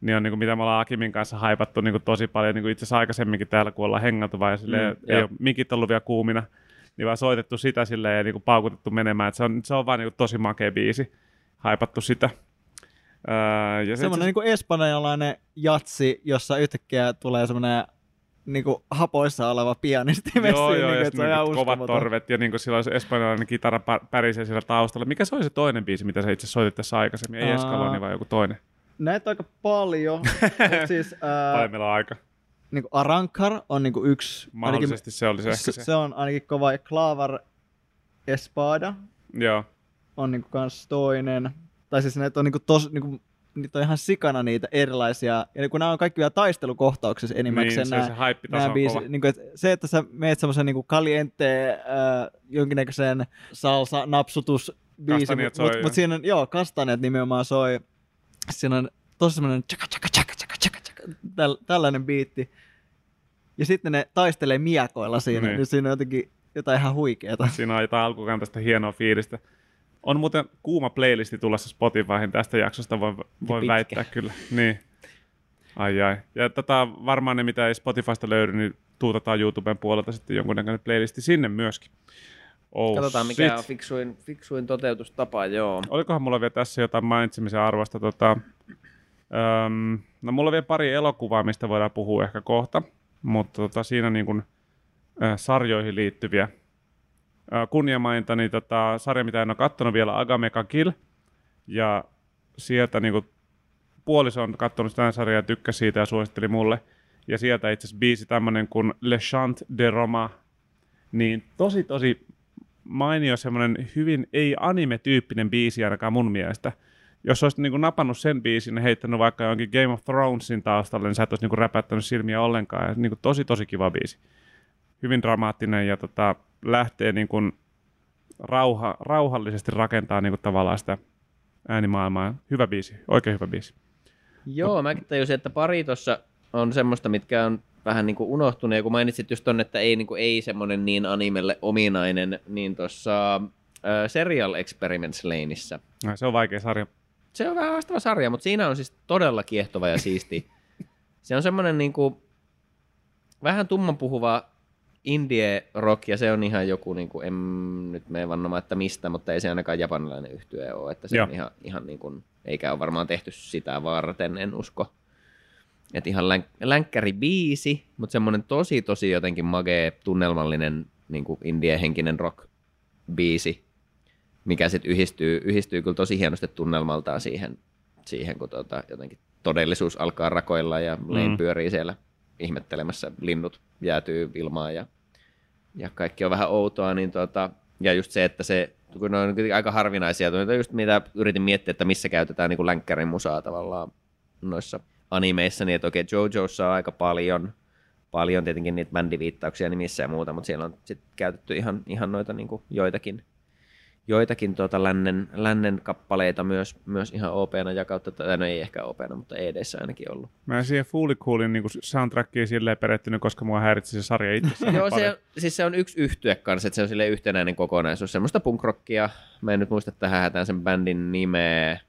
niin on niin kuin, mitä me ollaan Akimin kanssa haipattu niin kuin, tosi paljon, niin kuin itse asiassa aikaisemminkin täällä, kun ollaan hengattu vai silleen, Mm, ei joo. ole mikit ollut vielä kuumina, niin vaan soitettu sitä silleen ja niin kuin, paukutettu menemään, että se on, se on vaan niin kuin, tosi makea biisi, haipattu sitä. Äh, ja se Semmoinen niinku espanjalainen jatsi, jossa yhtäkkiä tulee semmoinen niinku hapoissa oleva pianisti Joo, messiin, joo, niinku, ja että sitten se on ihan niinku kovat torvet ja niinku sillä on se espanjalainen kitara pä- pärisee siellä taustalla. Mikä se oli se toinen biisi, mitä sä itse soitit tässä aikaisemmin? Ei. Eskaloni, vaan joku toinen. Näitä aika paljon, siis ää, on aika. niinku Arankar on niinku yksi, Mahdollisesti se oli se se, se. se on ainakin kova, ja Klavar Espada Joo. on niinku kans toinen, tai siis näitä on niinku tos, niinku, niitä on ihan sikana niitä erilaisia, ja kun nämä on kaikki vielä taistelukohtauksessa Niin, enimmäkseen se, nämä, se nämä kova. niin kuin, että se, että sä meet semmoisen niin caliente äh, jonkinnäköisen salsa napsutus biisi, mutta mut, mut siinä on, joo, kastaniat nimenomaan soi. Siinä on tosi semmoinen tjaka, tjaka, tjaka, tjaka, tjaka, tjaka, täl, tällainen biitti. Ja sitten ne taistelee miekoilla siinä, Niin. niin, siinä on jotenkin jotain ihan huikeeta. Siinä on jotain alkukantaista hienoa fiilistä. On muuten kuuma playlisti tulossa Spotifyhin tästä jaksosta, voin, voin pitkä. väittää kyllä. Niin. Ai ai. Ja tätä varmaan ne, mitä ei Spotifysta löydy, niin tuutetaan YouTuben puolelta sitten jonkunnäköinen playlisti sinne myöskin. Oh, Katsotaan, mikä shit. on fiksuin, fiksuin toteutustapa, joo. Olikohan mulla vielä tässä jotain mainitsemisen arvosta? Tota, öm, no mulla on vielä pari elokuvaa, mistä voidaan puhua ehkä kohta, mutta tota, siinä niin kuin, ö, sarjoihin liittyviä ö, kunniamaininta, niin tota, sarja, mitä en ole katsonut vielä, Agameka Kill, ja sieltä niin kuin, puoliso on katsonut sitä sarjaa ja tykkäsi siitä ja suositteli mulle, ja sieltä itse asiassa biisi tämmöinen kuin Le Chant de Roma, niin tosi tosi mainio semmoinen hyvin ei-anime-tyyppinen biisi ainakaan mun mielestä. Jos olisit niinku napannut sen biisin ja heittänyt vaikka jonkin Game of Thronesin taustalle, niin sä et olisi niinku räpättänyt silmiä ollenkaan. Ja niinku tosi tosi kiva biisi. Hyvin dramaattinen ja tota, lähtee niinku rauha, rauhallisesti rakentaa niinku tavallaan sitä äänimaailmaa. Hyvä biisi, oikein hyvä biisi. Joo, mäkin tajusin, että pari tuossa on semmoista, mitkä on vähän niin kuin unohtunut. Ja kun mainitsit just ton, että ei, niin kuin, ei semmoinen niin animelle ominainen, niin tuossa äh, Serial Experiments Laneissa. Ai, Se on vaikea sarja. Se on vähän haastava sarja, mutta siinä on siis todella kiehtova ja siisti. Se on semmoinen niin kuin, vähän tumman puhuva indie rock, ja se on ihan joku, niin kuin, en nyt mene vannomaan, että mistä, mutta ei se ainakaan japanilainen yhtye ole, että se Joo. on ihan, ihan niin kuin, eikä ole varmaan tehty sitä varten, en usko. Että ihan länk, länkkäri biisi, mutta semmoinen tosi, tosi jotenkin magee, tunnelmallinen niin kuin indie-henkinen rock-biisi, mikä sitten yhdistyy, yhdistyy kyllä tosi hienosti tunnelmaltaan siihen, siihen kun tota, jotenkin todellisuus alkaa rakoilla ja Lane Mm. pyörii siellä ihmettelemässä, linnut jäätyy ilmaan ja, ja kaikki on vähän outoa, niin tota, ja just se, että se, kun ne on aika harvinaisia, just mitä yritin miettiä, että missä käytetään niin länkkärin musaa tavallaan noissa animeissa, niin että okei, JoJossa on aika paljon, paljon tietenkin niitä bändiviittauksia nimissä ja muuta, mutta siellä on sit käytetty ihan, ihan noita niin kuin joitakin, joitakin tuota lännen, lännen kappaleita myös, myös ihan OP-na ja kautta, tai no ei ehkä OP-na, mutta EDssä ainakin ollut. Mä en siihen Fully Coolin niin soundtrackiin silleen perehtynyt, koska mua häiritsi se sarja itsessään. Joo, se, siis se on yksi yhtye kanssa, että se on sille yhtenäinen kokonaisuus. Semmoista punkrockia. Mä en nyt muista tähän hätään sen bändin nimeä.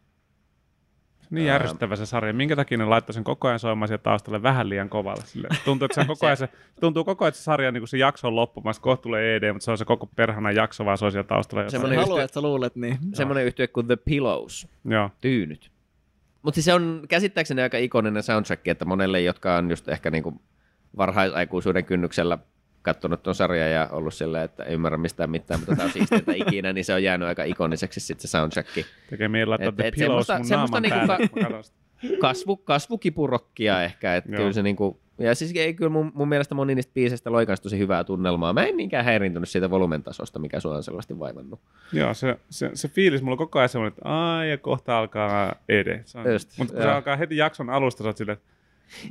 Niin järjestävä se sarja. Minkä takia ne laittoi sen koko ajan soimaan siellä taustalle vähän liian kovalla? Sille. Tuntuu, että koko ajan se, tuntuu koko ajan, että se sarja niin kuin se jakso on loppumassa. Kohta tulee ED, mutta se on se koko perhana jakso, vaan se on siellä taustalla. jotain. Semmoinen Haluan, että sä luulet niin. Semmoinen yhtye kuin The Pillows, Joo. tyynyt. Mutta siis se on käsittääkseni aika ikoninen soundtrack, että monelle, jotka on just ehkä niinku varhaisaikuisuuden kynnyksellä katsonut tuon sarjan ja ollut silleen, että ei ymmärrä mistään mitään, mutta tämä on siistiä ikinä, niin se on jäänyt aika ikoniseksi sitten se soundtrack. Tekee mieli laittaa The Pillows semmoista- mun naaman niinku ka-. Kasvu, kasvukipurokkia ehkä, että kyllä se niinku, ja siis ei kyllä mun, mun mielestä moni niistä biiseistä loikansi tosi hyvää tunnelmaa. Mä en niinkään häiriintynyt siitä volumentasosta, mikä sua on selvästi vaivannut. Joo, se, se, se fiilis mulla on koko ajan semmoinen, että ai ja kohta alkaa ED. Just, Mutta kun se alkaa heti jakson alusta, sä oot silleen, että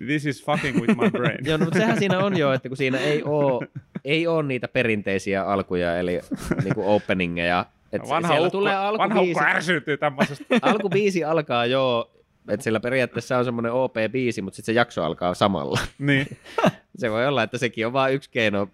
this is fucking with my brain. Joo, no, mutta sehän siinä on jo, että kun siinä ei ole, ei ole niitä perinteisiä alkuja, eli niinku openingeja. Et vanha siellä ukko, tulee vanha alkubiisi, ukko ärsyytyy tämmöisestä. alkubiisi alkaa jo, että sillä periaatteessa on semmoinen OP-biisi, mutta sitten se jakso alkaa samalla. niin, Se voi olla, että sekin on vain yksi keino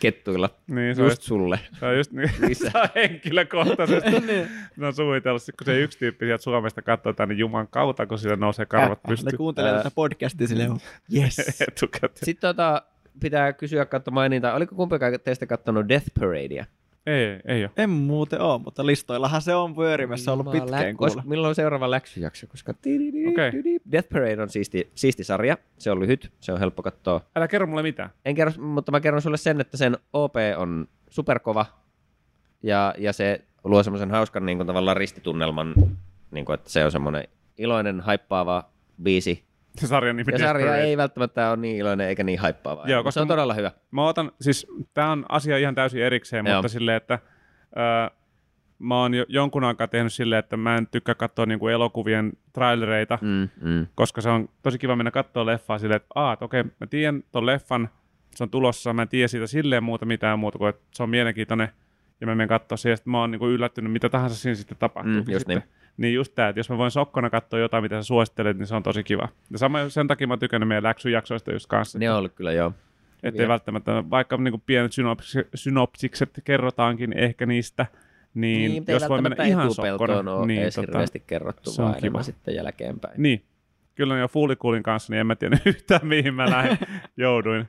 kettuilla niin se, just just, sulle. se on just niin, Lisää. se on henkilökohtaisesti. ne on suunnitellut, kun se yksi tyyppi sieltä Suomesta katsoo tänne Juman kautta, kun sillä nousee karvat Ne pystyyn kuuntelee Ää. tätä podcastia silleen, yes. etukäteen. Sitten tota, pitää kysyä, katso mainita, oliko kumpikaan teistä katsonut Death Paradea? Ei, ei ole. En muuten ole, mutta listoillahan se on pyörimässä ollut Jumala, pitkään kuulla. Milloin on seuraava läksyjakso? Koska Okei. Death Parade on siisti, siisti sarja. Se on lyhyt, se on helppo katsoa. Älä kerro mulle mitään. En kerro, mutta mä kerron sulle sen, että sen OP on superkova ja, ja se luo semmoisen hauskan niin kuin, tavallaan ristitunnelman, niin kuin, että se on semmoinen iloinen, haippaava biisi. Se sarjan nimi Ja sarja ei välttämättä ole niin iloinen eikä niin haippaava. Joo, koska se on todella hyvä. Mä otan, siis tää on asia ihan täysin erikseen, Joo. mutta silleen, että öö, mä oon jo jonkun aikaa tehnyt silleen, että mä en tykkää katsoa niinku elokuvien trailereita, mm. Mm, koska se on tosi kiva mennä katsoa leffaa silleen, että aah, että okei, mä tiedän ton leffan, se on tulossa, mä en tiedä siitä silleen muuta mitään muuta kuin, että se on mielenkiintoinen, ja mä menen katsoa siihen, ja sit mä oon niinku yllättynyt, mitä tahansa siinä sitten tapahtuu. Mm, just sitten. niin. Niin just tää, että jos mä voin sokkona katsoa jotain, mitä sä suosittelet, niin se on tosi kiva. Ja sama, sen takia mä oon tykännyt meidän läksyjaksoista just kanssa. Ne on ollut kyllä, joo. Ettei Hyviä. välttämättä, vaikka niin pienet synopsi- synopsikset kerrotaankin ehkä niistä, niin, mutta jos ei voi mennä ihan sokkona, niin, edes tota, kerrottu, se on vaan kiva. sitten jälkeenpäin. niin. Kyllä jo Fuulikuulin kanssa, niin en mä tiedä yhtään, mihin mä lähdin, jouduin.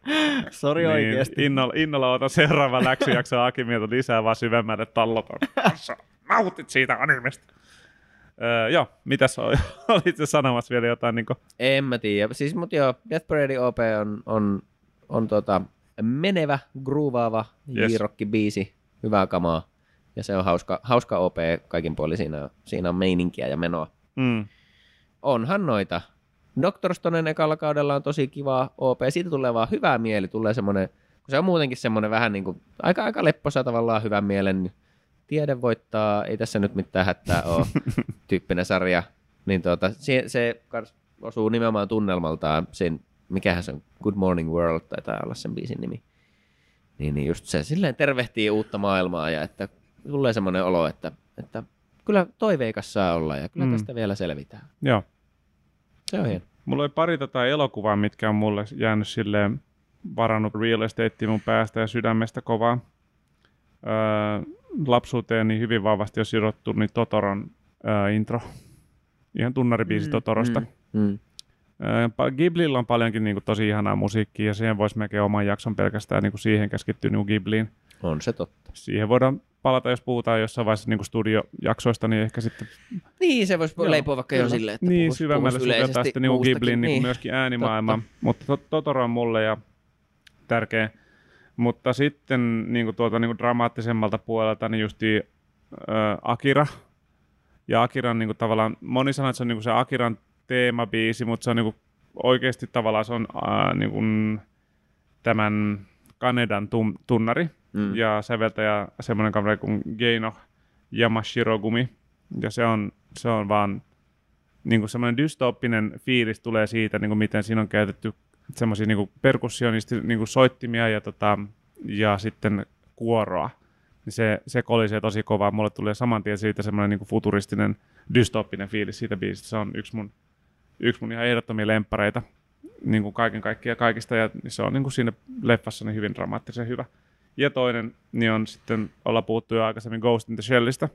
Sori niin, oikeesti. innolla, innolla otan seuraavan läksyjakson Akimilta lisää vaan syvemmälle talloton. Sä Nautit siitä animesta. Öö, joo, mitäs ol- olit sä sanomassa vielä jotain? Niin En mä tiedä. Siis, mut joo, Death Parade OP on, on, on tota, menevä, groovaava Yes. J-rock-biisi. Hyvää kamaa. Ja se on hauska, hauska OP kaikin puolin. Siinä, on- siinä on meininkiä ja menoa. mm, Onhan noita. Dr. Stonen ekalla kaudella on tosi kiva OP. Siitä tulee vaan hyvää mieli. Tulee semmoinen, kun se on muutenkin semmoinen vähän niin kuin, aika, aika lepposa tavallaan hyvän mielen. Tiede voittaa, ei tässä nyt mitään hätää ole, tyyppinen sarja. Niin tuota, se, se osuu nimenomaan tunnelmaltaan sen, mikähän se on, Good Morning World taitaa olla sen biisin nimi. Niin, niin just se silleen tervehtii uutta maailmaa ja että tulee semmoinen olo, että, että kyllä toiveikas saa olla ja kyllä Mm. tästä vielä selvitään. joo. Se on hieno. Mulla oli pari tota elokuvaa, mitkä on mulle jäänyt silleen varannut real estate mun päästä ja sydämestä kovaa. Öö, lapsuuteeni hyvin vahvasti on sidottu niin Totoron öö, intro. Ihan tunnaribiisi Mm, Totorosta. Mm. Mm. Pa- Ghiblillä on paljonkin niin kuin, tosi ihanaa musiikkia ja siihen voisi melkein oman jakson pelkästään niin kuin siihen keskittyä niin Ghibliin. On se totta. Siihen voidaan palata, jos puhutaan jossain vaiheessa niin kuin studiojaksoista, niin ehkä sitten Niin, se voisi Joo, leipua vaikka jo silleen, että niin, puhuis- syvemmälle sitten niin. Ghiblin niin kuin myöskin äänimaailma, Totta. mutta to- Totoro on mulle ja tärkeä. Mutta sitten niin kuin tuolta niin kuin dramaattisemmalta puolelta niin justi äh, Akira. Ja Akiran niin kuin tavallaan, moni sanoo, että se on niin kuin se Akiran teemabiisi, mutta se on niin kuin, oikeasti tavallaan se on äh, niin kuin, tämän Kanedan tum- tunnari Mm. ja säveltäjä semmoinen kaveri kuin Geino Yamashirogumi. Ja se on, se on vaan niin kuin semmoinen dystooppinen fiilis tulee siitä, niin kuin miten siinä on käytetty semmoisia niin perkussionisti niin soittimia ja, tota, ja sitten kuoroa. Niin se, se kolisee tosi kovaa. Mulle tulee saman tien siitä semmoinen niin futuristinen dystooppinen fiilis siitä biisistä. Se on yksi mun, yksi mun ihan ehdottomia lemppareita niin kaiken kaikkiaan kaikista. Ja se on niin kuin siinä leffassa niin hyvin dramaattisen hyvä. Ja toinen niin on sitten, ollaan puhuttu jo aikaisemmin Ghost in the Shellistä.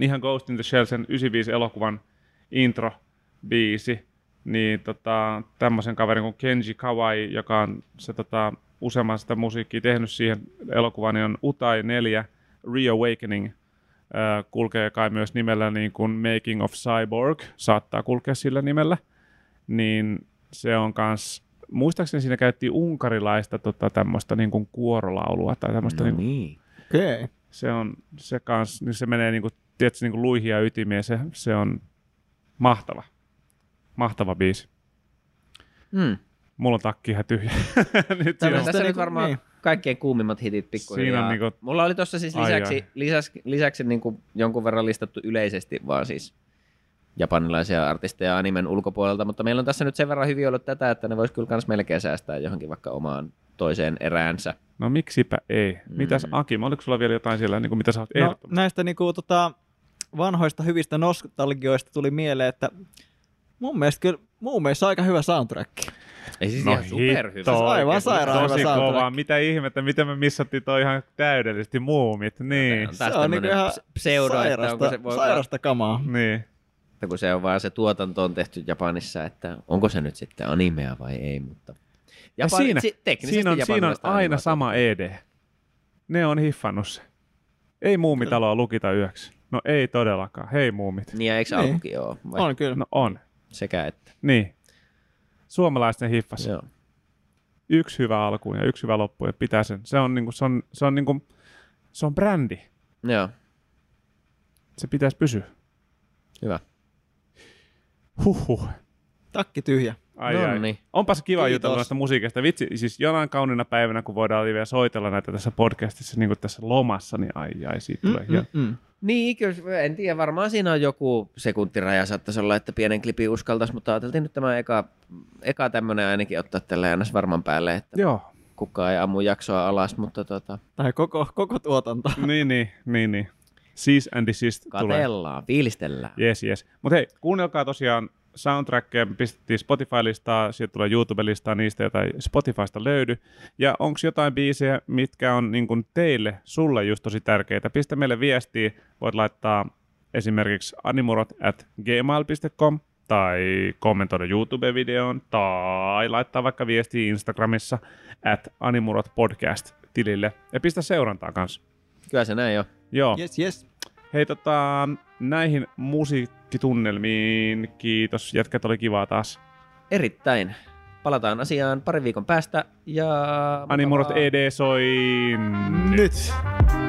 Ihan Ghost in the Shell, sen 95 elokuvan intro, biisi, niin tota, tämmöisen kaverin kuin Kenji Kawai, joka on se tota, useamman sitä musiikkia tehnyt siihen elokuvaan, niin on Utai 4 Reawakening. Äh, kulkee kai myös nimellä niin kuin Making of Cyborg, saattaa kulkea sillä nimellä. Niin se on kans, muistaakseni siinä käytti unkarilaista tota, tämmöistä niin kuin kuorolaulua tai tämmöistä No niin niin. Okei. Okay. se on se kans, niin se menee niin kuin, tiedätkö, niin kuin luihin ja ytimiin, se, se on mahtava. Mahtava biisi. Mm. Mulla on takki ihan tyhjä. nyt Tämmöistä on, Tässä nyt niinku- varmaan niin. kaikkein kuumimmat hitit pikkuhiljaa. Siinä on niinku- Mulla oli tuossa siis Ai lisäksi, ai. lisäksi, lisäksi niinku jonkun verran listattu yleisesti vaan siis japanilaisia artisteja animen ulkopuolelta, mutta meillä on tässä nyt sen verran hyvin ollut tätä, että ne vois kyllä kans melkein säästää johonkin vaikka omaan toiseen eräänsä. no miksipä ei. Mitäs Mm. Akim, oliko sulla vielä jotain siellä, niin kuin mitä sä oot No, näistä niinku, tota, vanhoista hyvistä nostalgioista tuli mieleen, että mun mielestä kyllä mun mielestä aika hyvä soundtrack. Ei siis No ihan superhyvä. hitto, aivan oikein. sairaan Tosi hyvä soundtrack. kovaa. Mitä ihmettä, miten me missattiin toi ihan täydellisesti muumit. Niin, on se on niinku tämmönen ihan ps- pseudo, että onko sairasta, se, voi sairasta kamaa. niin. että kun se on vaan se tuotanto on tehty Japanissa, että onko se nyt sitten animea vai ei, mutta Ja Japani, siinä, si- teknisesti siinä, on, siinä on aina sama ED. Ne on hiffannut se. Ei muumitaloa lukita yöksi. No ei todellakaan. Hei muumit. Niin ja eikö Niin. alkukin ole? Vai On kyllä. No on. Sekä että. Niin. Suomalaisten hiffas. Joo. Yksi hyvä alku ja yksi hyvä loppu ja pitää sen. Se on, niinku, se on, se on, niinku, se on brändi. Joo, Se pitäisi pysyä. hyvä. Huhhuh. Takki tyhjä. Ai, No ai. niin. Onpas kiva Kiitos. jutella näistä musiikista. Vitsi, siis jonain kaunina päivänä, kun voidaan vielä soitella näitä tässä podcastissa, niin kuin tässä lomassa, niin ai ai, siitä tulee mm, Mm, mm. Niin, kyllä, en tiedä, varmaan siinä on joku sekuntiraja saattaisi olla, että pienen klipin uskaltaisi, mutta ajateltiin nyt tämä eka, eka tämmöinen ainakin ottaa tällä aina varman päälle, että Joo, kukaan ei ammu jaksoa alas, mutta tota, Tai koko, koko tuotanto. niin, niin, niin, niin. Cease and desist tulee. katellaan, fiilistellään. Yes, yes. Mutta hei, kuunnelkaa tosiaan soundtrackia, pistettiin Spotify-listaa, sieltä tulee YouTube-listaa niistä, joita ei Spotifysta löydy. Ja onko jotain biisejä, mitkä on niin kun teille, sulle just tosi tärkeitä? Pistä meille viestiä, voit laittaa esimerkiksi animurot at gmail.com tai kommentoida YouTube-videoon tai laittaa vaikka viestiä Instagramissa at animurot podcast tilille ja pistä seurantaa kanssa. Kyllä se näin on. Joo. Yes, yes. Hei tota, näihin musiikkitunnelmiin, kiitos. Jätkät oli kivaa taas. Erittäin. Palataan asiaan parin viikon päästä ja... Animurot ED soi nyt. Nyt.